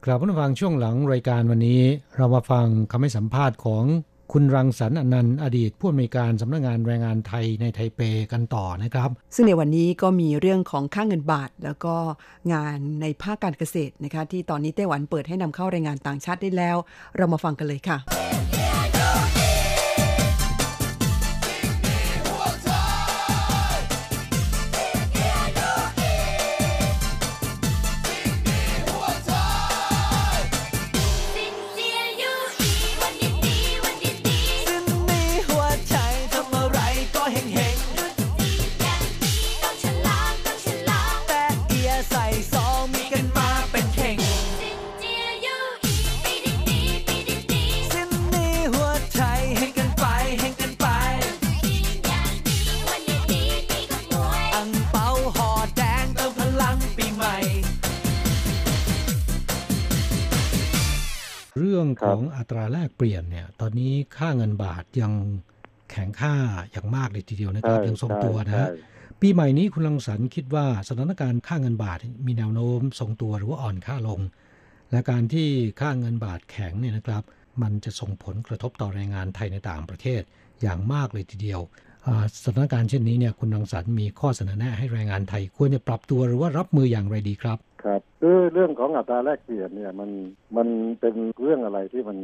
[SPEAKER 3] กลับมาฟังช่วงหลังรายการวันนี้ เรามาฟังคำให้สัมภาษณ์ของคุณรังสรรค์อนันต์อดีตผู้อำนวยการสำนักงานแรงงานไทยในไทเปกันต่อนะครับ
[SPEAKER 1] ซึ่งในวันนี้ก็มีเรื่องของค่าเงินบาท แล้วก็งานในภาคการเกษตรนะคะ ที่ตอนนี้ไต้หวันเปิดให้นำเข้าแรงงานต่างชาติได้แล้ว เรามาฟังกันเลยค่ะ
[SPEAKER 3] ของอัตราแลกเปลี่ยนเนี่ย ตอนนี้ค่าเงินบาทยังแข็งค่าอย่างมากเลยทีเดียวนะครับ
[SPEAKER 9] ใช่
[SPEAKER 3] ยังทรงตัวนะ
[SPEAKER 9] ใช่
[SPEAKER 3] ฮะปีใหม่นี้คุณลังสรรค์คิดว่าสถานการณ์ค่าเงินบาทมีแนวโน้มทรงตัวหรือว่าอ่อนค่าลง และการที่ค่าเงินบาทแข็งเนี่ยนะครับ มันจะส่งผลกระทบต่อแรงงานไทยในต่างประเทศอย่างมากเลยทีเดียวอ่าสถานการณ์เช่นนี้เนี่ยคุณรังสรรค์มีข้อเสนอแนะให้แรงงานไทยควรจะปรับตัวหรือว่ารับมืออย่างไรดีครับ
[SPEAKER 9] ครับคือเรื่องของอัตราแลกเปลี่ยนเนี่ยมันมันเป็นเรื่องอะไรที่มัน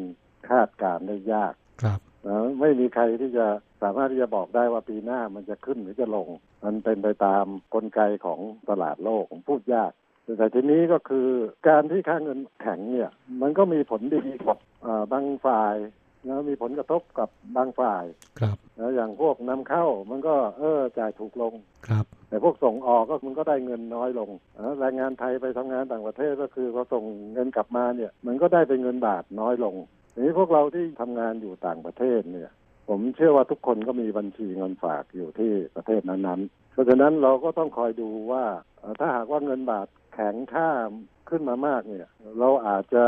[SPEAKER 9] คาดการณ์ได้ยาก
[SPEAKER 3] ครับ
[SPEAKER 9] นะไม่มีใครที่จะสามารถที่จะบอกได้ว่าปีหน้ามันจะขึ้นหรือจะลง มันเป็นไปตามกลไกของตลาดโลกผมพูดยาก แต่ทีนี้ก็คือการที่ค่าเงินแข็งเนี่ย มันก็มีผลดีกับอ่าบางฝ่ายนะมีผลกระทบกับบางฝ่าย
[SPEAKER 3] ครับ
[SPEAKER 9] นะอย่างพวกนำเข้ามันก็เออจ่ายถูกลง
[SPEAKER 3] ครับ
[SPEAKER 9] แต่พวกส่งออกก็มันก็ได้เงินน้อยลงเอ่อแรงงานไทยไปทำงานต่างประเทศก็คือพอส่งเงินกลับมาเนี่ย มันก็ได้เป็นเงินบาทน้อยลงทีนี้พวกเราที่ทำงานอยู่ต่างประเทศเนี่ย ผมเชื่อว่าทุกคนก็มีบัญชีเงินฝากอยู่ที่ประเทศนั้นๆ เพราะฉะนั้นเราก็ต้องคอยดูว่าเอ่อถ้าหากว่าเงินบาทแข็งค่าขึ้นมามากเนี่ย เราอาจจะ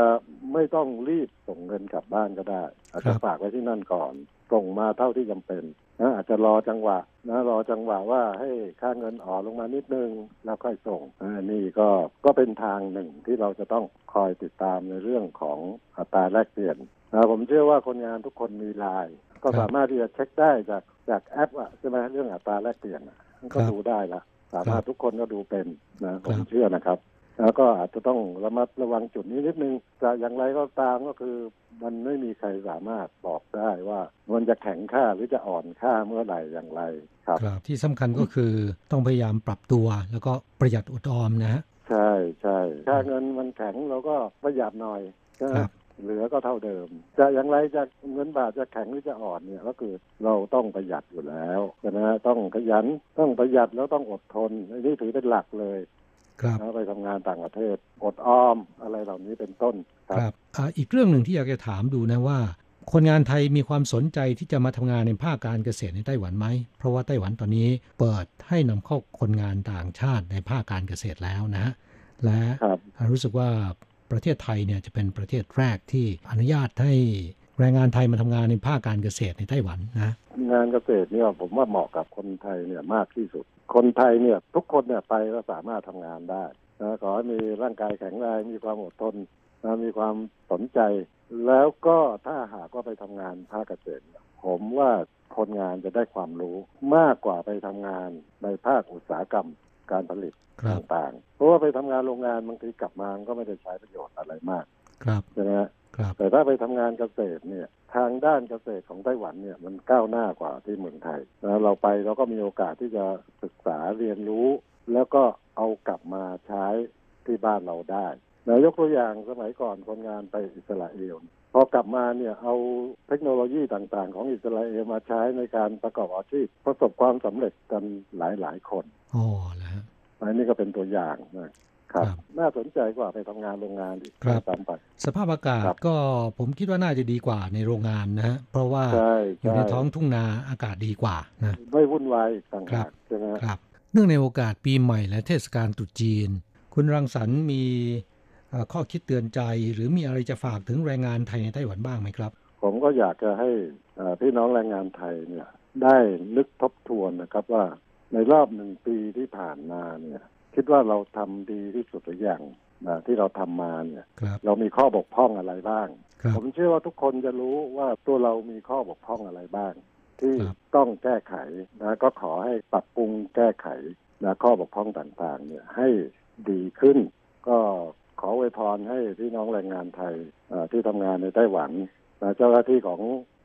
[SPEAKER 9] ไม่ต้องรีบส่งเงินกลับบ้านก็ได้ อาจจะฝากไว้ที่นั่นก่อนส่งมาเท่าที่จำเป็น นะอาจจะรอจังหวะนะรอจังหวะว่าให้ค่าเงินอ่อนลงมานิดนึงแล้วค่อยส่งอันนี่ก็ก็เป็นทางหนึ่งที่เราจะต้องคอยติดตามในเรื่องของอัตราแลกเปลี่ยนนะผมเชื่อว่าคนงานทุกคนมีไลน์ก็สามารถที่จะเช็คได้จากจากแอปอะใช่ไหมเรื่องอัตราแลกเปลี่ยนอะก็ดูได้ละสามารถทุกคนก็ดูเป็นนะผมเชื่อนะครับ แล้วก็อาจจะต้องระมัดระวังจุดนี้นิดนึงแต่อย่างไรก็ตามก็คือ มันไม่มีใครสามารถบอกได้ว่ามันจะแข็งค่าหรือจะอ่อนค่าเมื่อไหร่อย่างไรครับ
[SPEAKER 3] ครับที่สำคัญก็คือต้องพยายามปรับตัว แล้วก็ประหยัดอดออมนะฮะ
[SPEAKER 9] ใช่ใช่ค่าเงินมันแข็งเราก็ประหยัดหน่อยใช่ไหม
[SPEAKER 3] ครับ
[SPEAKER 9] เหลือก็เท่าเดิม จะอย่างไรจะเงินบาทจะแข็งหรือจะอ่อนเนี่ยก็คือเราต้องประหยัดอยู่แล้วใช่ไหมต้องขยันต้องประหยัดแล้วต้องอดทนอันนี้ถือเป็นหลักเลย
[SPEAKER 3] ครับ
[SPEAKER 9] นะไปทำงานต่างประเทศอดออมอะไรเหล่านี้เป็นต้นครับ
[SPEAKER 3] ครับอ่าอีกเรื่องหนึ่งที่อยากจะถามดูนะว่า คนงานไทยมีความสนใจที่จะมาทำงานในภาคการเกษตรในไต้หวันไหม เพราะว่าไต้หวันตอนนี้เปิดให้นำเข้าคนงานต่างชาติในภาคการเกษตรแล้วนะฮะและรู้สึกว่าประเทศไทยเนี่ยจะเป็นประเทศแรกที่อนุญาตให้แรงงานไทยมาทำงานในภาคการเกษตรในไต้หวันนะ
[SPEAKER 9] งานเกษตรเนี่ยผมว่าเหมาะกับคนไทยเนี่ยมากที่สุด คนไทยเนี่ย ทุกคนเนี่ยไปก็สามารถทำงานได้นะขอให้มีร่างกายแข็งแรงมีความอดทนนะมีความสนใจ แล้วก็ถ้าหากว่าไปทำงานภาคเกษตรเนี่ยผมว่าคนงานจะได้ความรู้มากกว่าไปทำงานในภาคอุตสาหกรรมการผลิต
[SPEAKER 3] ครับ
[SPEAKER 9] ต่างๆ เพราะว่าไปทำงานโรงงานบางทีกลับมาก็ไม่ได้ใช้ประโยชน์อะไรมาก
[SPEAKER 3] ครับ
[SPEAKER 9] ใช่ไหมฮะ
[SPEAKER 3] ครับ
[SPEAKER 9] แต่ถ้าไปทำงานเกษตรเนี่ยทางด้านเกษตรของไต้หวันเนี่ยมันก้าวหน้ากว่าที่เมืองไทยนะเราไปเราก็มีโอกาสที่จะศึกษาเรียนรู้ แล้วก็เอากลับมาใช้ที่บ้านเราได้นะยกตัวอย่างสมัยก่อนคนงานไปอิสราเอลพอกลับมาเนี่ยเอาเทคโนโลยีต่างๆ ของอิสราเอลมาใช้ในการประกอบอาชีพประสบความสำเร็จกันหลายๆคน
[SPEAKER 3] อ๋อแล้วฮะ
[SPEAKER 9] อันนี้ก็เป็นตัวอย่างนะ ครับ น่าสนใจกว่าไปทำงานโรงงานอีก
[SPEAKER 3] ครับ
[SPEAKER 9] ตามไป
[SPEAKER 3] สภาพอากาศ
[SPEAKER 9] ครับ
[SPEAKER 3] ก็ผมคิดว่าน่าจะดีกว่าในโรงงานนะฮะเพราะว่า
[SPEAKER 9] ใช่
[SPEAKER 3] อยู่ใน
[SPEAKER 9] ใช่
[SPEAKER 3] ท้องทุ่งนาอากาศดีกว่านะ
[SPEAKER 9] ไม่วุ่นวายอีกต่าง
[SPEAKER 3] ครั
[SPEAKER 9] หา
[SPEAKER 3] บ
[SPEAKER 9] กใช่ไหมฮะ
[SPEAKER 3] ครับ เนื่องในโอกาสปีใหม่และเทศกาลตรุษจีน คุณรังสรรค์มีเอ่อข้อคิดเตือนใจหรือมีอะไรจะฝากถึงแรงงานไทยในไต้หวันบ้างไหมครับ
[SPEAKER 9] ผมก็อยากจะให้เอ่อพี่น้องแรงงานไทยเนี่ยได้นึกทบทวนนะครับว่าในรอบหนึ่งปีที่ผ่านมาเนี่ย คิดว่าเราทำดีที่สุดหรือยังนะที่เราทำมาเนี่ย
[SPEAKER 3] ครับ
[SPEAKER 9] เรามีข้อบกพร่องอะไรบ้าง
[SPEAKER 3] ครับ
[SPEAKER 9] ผมเชื่อว่าทุกคนจะรู้ว่าตัวเรามีข้อบกพร่องอะไรบ้าง ที่ต้องแก้ไขนะก็ขอให้ปรับปรุงแก้ไขนะข้อบกพร่องต่างๆ เนี่ยให้ดีขึ้น ก็ขออวยพรให้พี่น้องแรงงานไทยเอ่อที่ทำงานในไต้หวันนะเจ้าหน้าที่ของ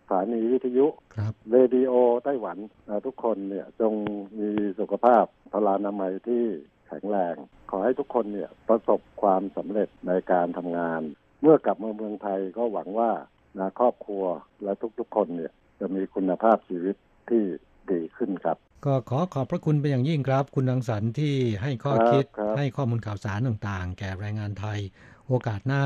[SPEAKER 9] สถานีวิทยุ
[SPEAKER 3] ครับ
[SPEAKER 9] เรดิโอไต้หวันนะทุกคนเนี่ยจงมีสุขภาพพลานามัยที่ แข็งแรง ขอให้ทุกคนเนี่ยประสบความสำเร็จในการทำงาน เมื่อกลับมาเมืองไทยก็หวังว่านะครอบครัวและทุกๆคนเนี่ยจะมีคุณภาพชีวิตที่ดีขึ้นครับ
[SPEAKER 3] ก็ขอขอบพระคุณเป็นอย่างยิ่งครับ คุณรังสรรค์ที่ให้ข้อ
[SPEAKER 9] ครับ
[SPEAKER 3] คิด
[SPEAKER 9] ครับ
[SPEAKER 3] ให้ข้อมูลข่าวสารต่างๆ แก่แรงงานไทย โอกาสหน้า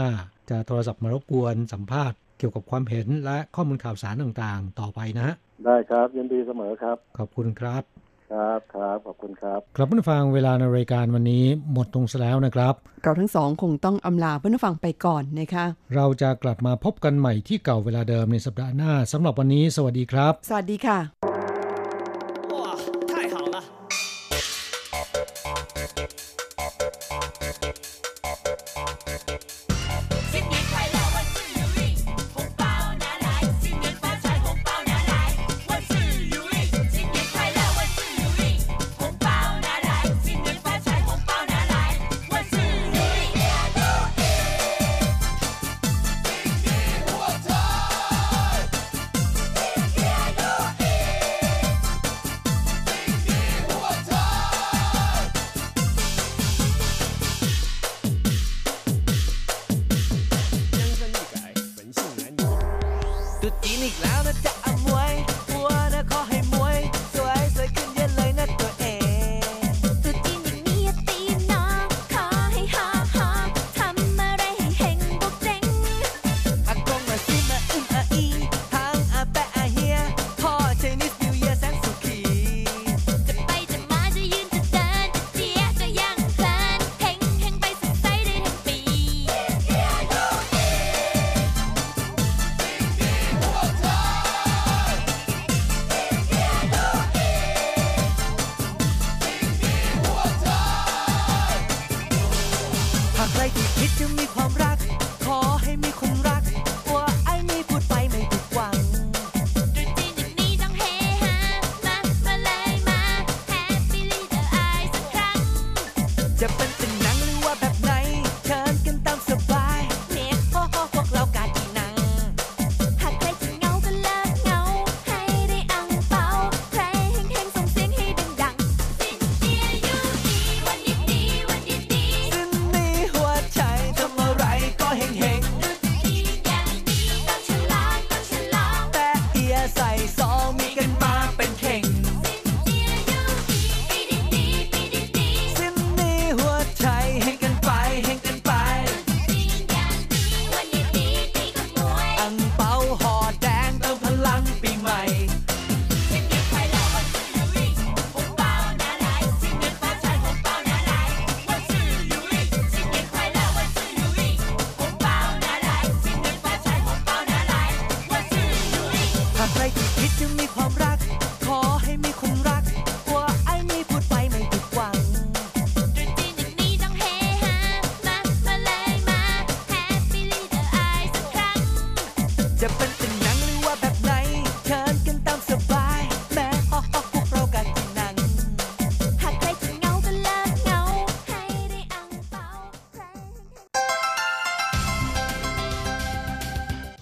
[SPEAKER 3] จะโทรศัพท์มารบกวนสัมภาษณ์เกี่ยวกับความเห็นและข้อมูลข่าวสารต่างๆ ต่อไปนะฮะ
[SPEAKER 9] ได้ครับยินดีเสมอครับ
[SPEAKER 3] ขอบคุณครับ
[SPEAKER 9] ครับครับขอบคุณครับ
[SPEAKER 3] ครับผู้ฟังเวลาในรายการวันนี้หมดลงซะแล้วนะครับ
[SPEAKER 10] เราทั้งสองคงต้องอำลาเพื่อนผู้ฟังไปก่อนนะคะ
[SPEAKER 3] เราจะกลับมาพบกันใหม่ที่เก่าเวลาเดิมในสัปดาห์หน้าสำหรับวันนี้ สวัสดีครับ
[SPEAKER 10] สวัสดีค่ะ